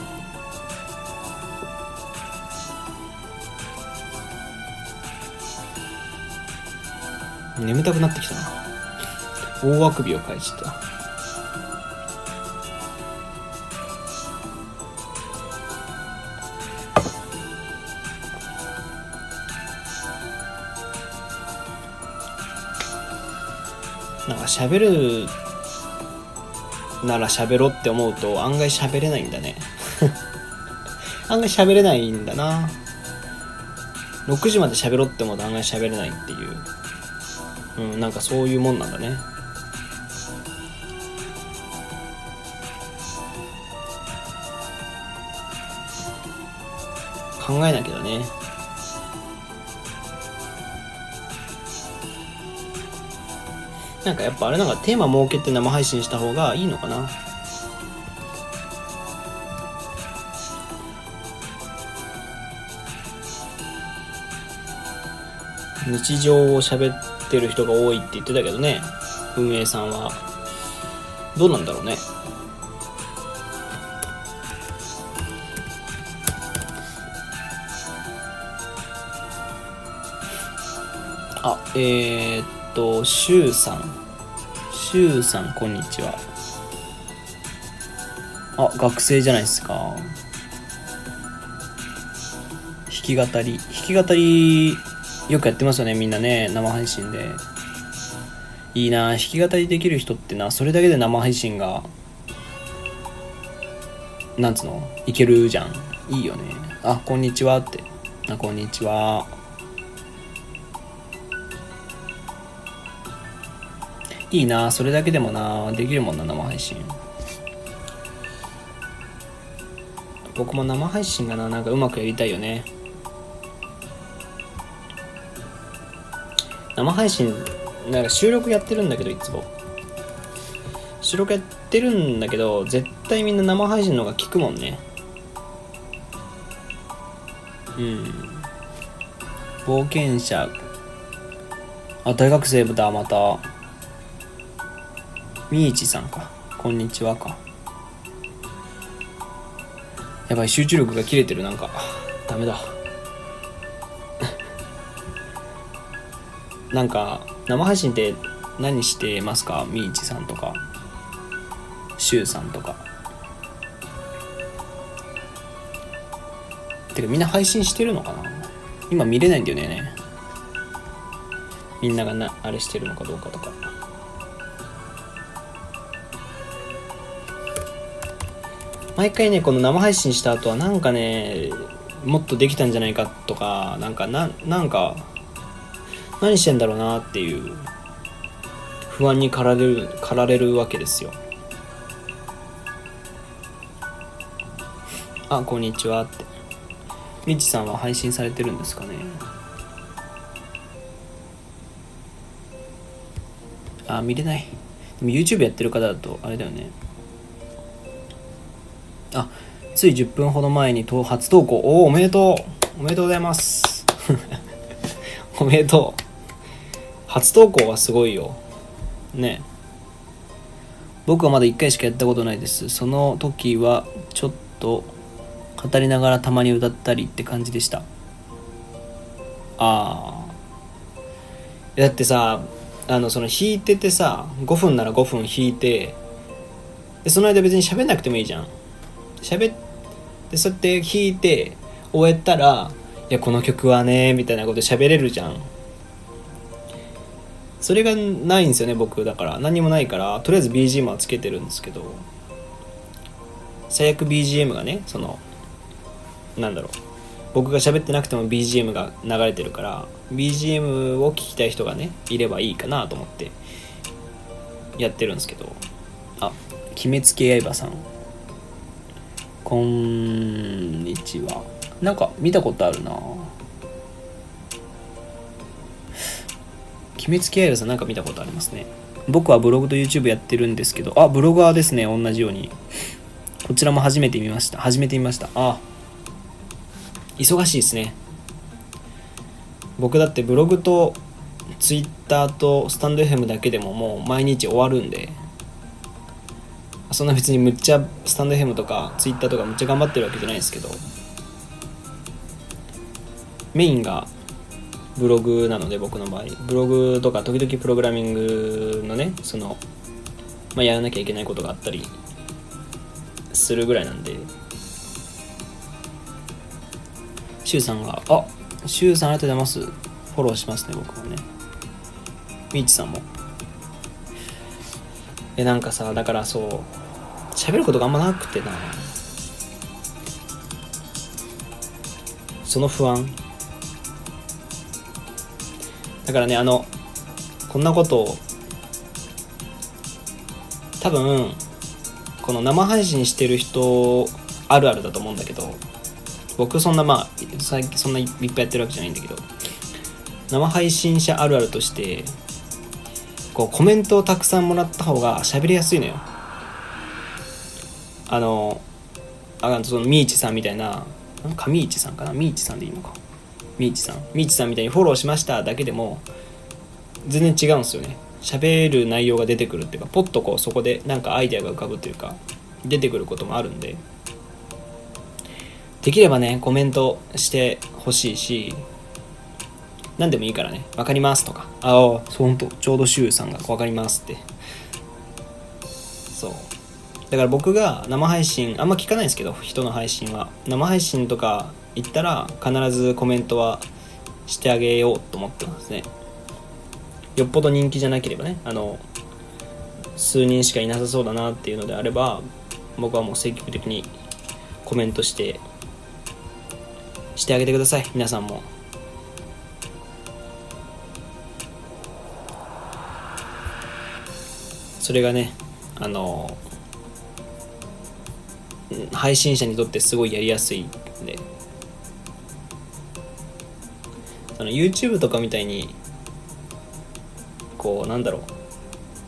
眠たくなってきたな。大あくびを返したなんか喋るなら喋ろうって思うと案外喋れないんだね。案外喋れないんだな。6時まで喋ろうって思うと案外喋れないっていう。うんなんかそういうもんなんだね。考えなきゃだね。なんかやっぱあれなんかテーマ設けて生配信した方がいいのかな。日常を喋っててる人が多いって言ってたけどね。運営さんは。どうなんだろうね。あえー、っとしゅうさん。しゅうさんこんにちは。あ学生じゃないですか。弾き語り。弾き語りよくやってますよねみんなね生配信で。いいな弾き語りできる人ってなそれだけで生配信がなんつうのいけるじゃん。いいよね。あこんにちはって。あこんにちは。いいなそれだけでもなできるもんな生配信。僕も生配信がななんかうまくやりたいよね。生配信なんか収録やってるんだけどいつも。収録やってるんだけど絶対みんな生配信の方が効くもんね。うん。冒険者。あ大学生だまた。みいちさんか。こんにちはか。やばい集中力が切れてるなんか。ダメだ。なんか生配信って何してますか？みいちさんとか。しゅうさんとか。てかみんな配信してるのかな？今見れないんだよね。みんながなあれしてるのかどうかとか。毎回ねこの生配信した後はなんかねもっとできたんじゃないかとかなんかななんか何してんだろうなっていう不安に駆られる駆られるわけですよ。あこんにちはって。みちさんは配信されてるんですかね？あ見れない。でも YouTube やってる方だとあれだよね。あつい10分ほど前に初投稿。おおおめでとう。おめでとうございます。おめでとう。初投稿はすごいよ。ね。僕はまだ1回しかやったことないです。その時はちょっと語りながらたまに歌ったりって感じでした。ああだってさあのその弾いててさ5分なら5分弾いてでその間別に喋んなくてもいいじゃん。喋ってそうやって弾いて終えたら「いやこの曲はね」みたいなこと喋れるじゃん。それがないんですよね僕だから。何もないからとりあえず BGM はつけてるんですけど。最悪 BGM がねそのなんだろう。僕が喋ってなくても BGM が流れてるから BGM を聴きたい人がねいればいいかなと思ってやってるんですけど。あ鬼滅系刃さん。こんにちは。なんか見たことあるな。鬼滅系刃さんなんか見たことありますね。僕はブログと YouTube やってるんですけどあブロガーですね同じように。こちらも初めて見ました。初めて見ました。あ忙しいですね。僕だってブログと Twitter とスタンド FM だけでももう毎日終わるんでそんな別にむっちゃスタンド FM とか Twitter とかむっちゃ頑張ってるわけじゃないですけどメインがブログなので僕の場合ブログとか時々プログラミングのねその、まあ、やらなきゃいけないことがあったりするぐらいなんでシュウさんが、あシュウさんありがとうございます。フォローしますね、僕もね。ミーチさんも。え、なんかさ、だからそう、喋ることがあんまなくてな。その不安。だからね、あの、こんなことを、多分、この生配信してる人あるあるだと思うんだけど、僕そんなまあ最近そんないっぱいやってるわけじゃないんだけど生配信者あるあるとしてこうコメントをたくさんもらった方が喋りやすいのよ。あのあそのミーチさんみたいな上市さんかな？ミーチさんでいいのか。ミーチさんミーチさんみたいにフォローしましただけでも全然違うんですよね喋る内容が出てくるっていうかポッとこうそこでなんかアイデアが浮かぶというか出てくることもあるんでできればね、コメントしてほしいし、何でもいいからね、わかりますとか、ああ、ほんと、ちょうどシュウさんがわかりますって。そう。だから僕が生配信、あんま聞かないんですけど、人の配信は。生配信とか行ったら、必ずコメントはしてあげようと思ってますね。よっぽど人気じゃなければね、あの、数人しかいなさそうだなっていうのであれば、僕はもう積極的にコメントしてしてあげてください皆さんもそれがねあの配信者にとってすごいやりやすいんでその YouTube とかみたいにこうなんだろう。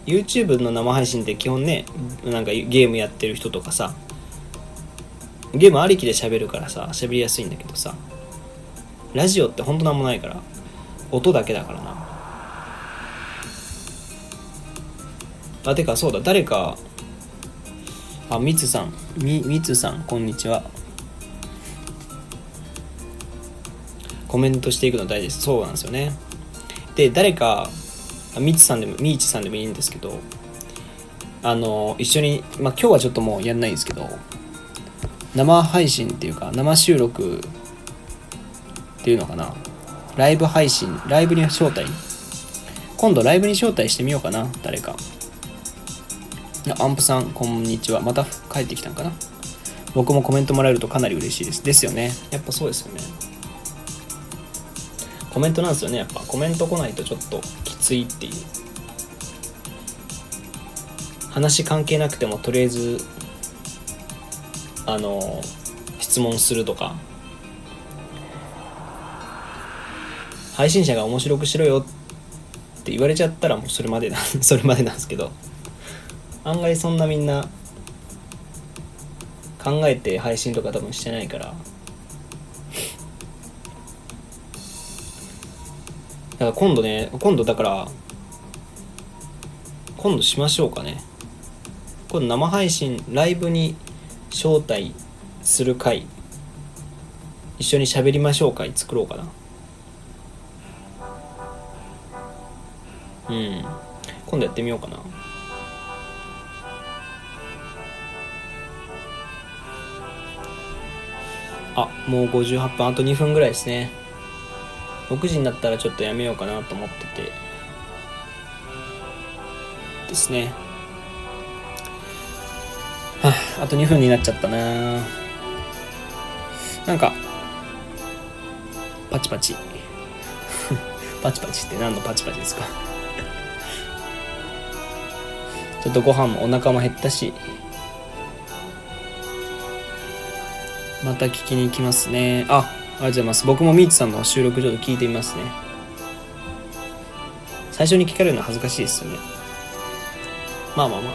YouTube の生配信って基本ねなんかゲームやってる人とかさゲームありきで喋るからさ喋りやすいんだけどさラジオってほんとなんもないから音だけだからな。あてかそうだ誰かあみつさん。みみつさんこんにちはコメントしていくの大事です。そうなんですよね。で誰かみつさんでもみいちさんでもいいんですけどあの一緒にまあ今日はちょっともうやんないんですけど生配信っていうか生収録っていうのかな。ライブ配信ライブに招待。今度ライブに招待してみようかな誰か。アンプさんこんにちは。また帰ってきたんかな。僕もコメントもらえるとかなり嬉しいです。ですよね。やっぱそうですよね。コメントなんですよね。やっぱ。コメント来ないとちょっときついっていう。話関係なくてもとりあえずあの質問するとか。配信者が面白くしろよって言われちゃったらもうそれまでな それまでなんですけど。案外そんなみんな考えて配信とか多分してないから。だから今度ね今度だから今度しましょうかね。今度生配信ライブに招待する会。一緒に喋りましょう会作ろうかな。うん。今度やってみようかな。あもう58分あと2分ぐらいですね。6時になったらちょっとやめようかなと思ってて。ですね。はああと2分になっちゃったな。なんかパチパチ。パチパチって何のパチパチですか？ちょっとご飯もお腹も減ったし。また聞きに行きますね。あありがとうございます。僕もミーツさんの収録ちょっと聞いてみますね。最初に聞かれるのは恥ずかしいですよね。まあまあまあ。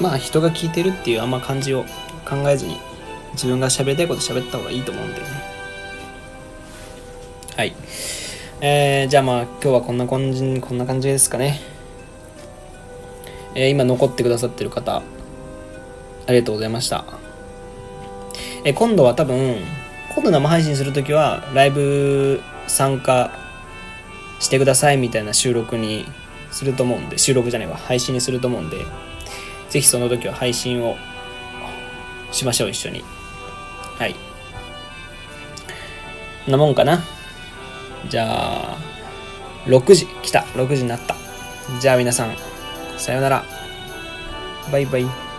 まあ人が聞いてるっていうあんま感じを考えずに自分が喋りたいこと喋った方がいいと思うんでね。はい。えー、じゃあまあ今日はこんな感じこんな感じですかね。えー、今残ってくださってる方ありがとうございました。え今度は多分今度生配信するときはライブ参加してくださいみたいな収録にすると思うんで収録じゃないわ。配信にすると思うんでぜひその時は配信をしましょう一緒に。はい。なもんかな。じゃあ6時。来た。6時になった。じゃあ皆さんさようなら。バイバイ。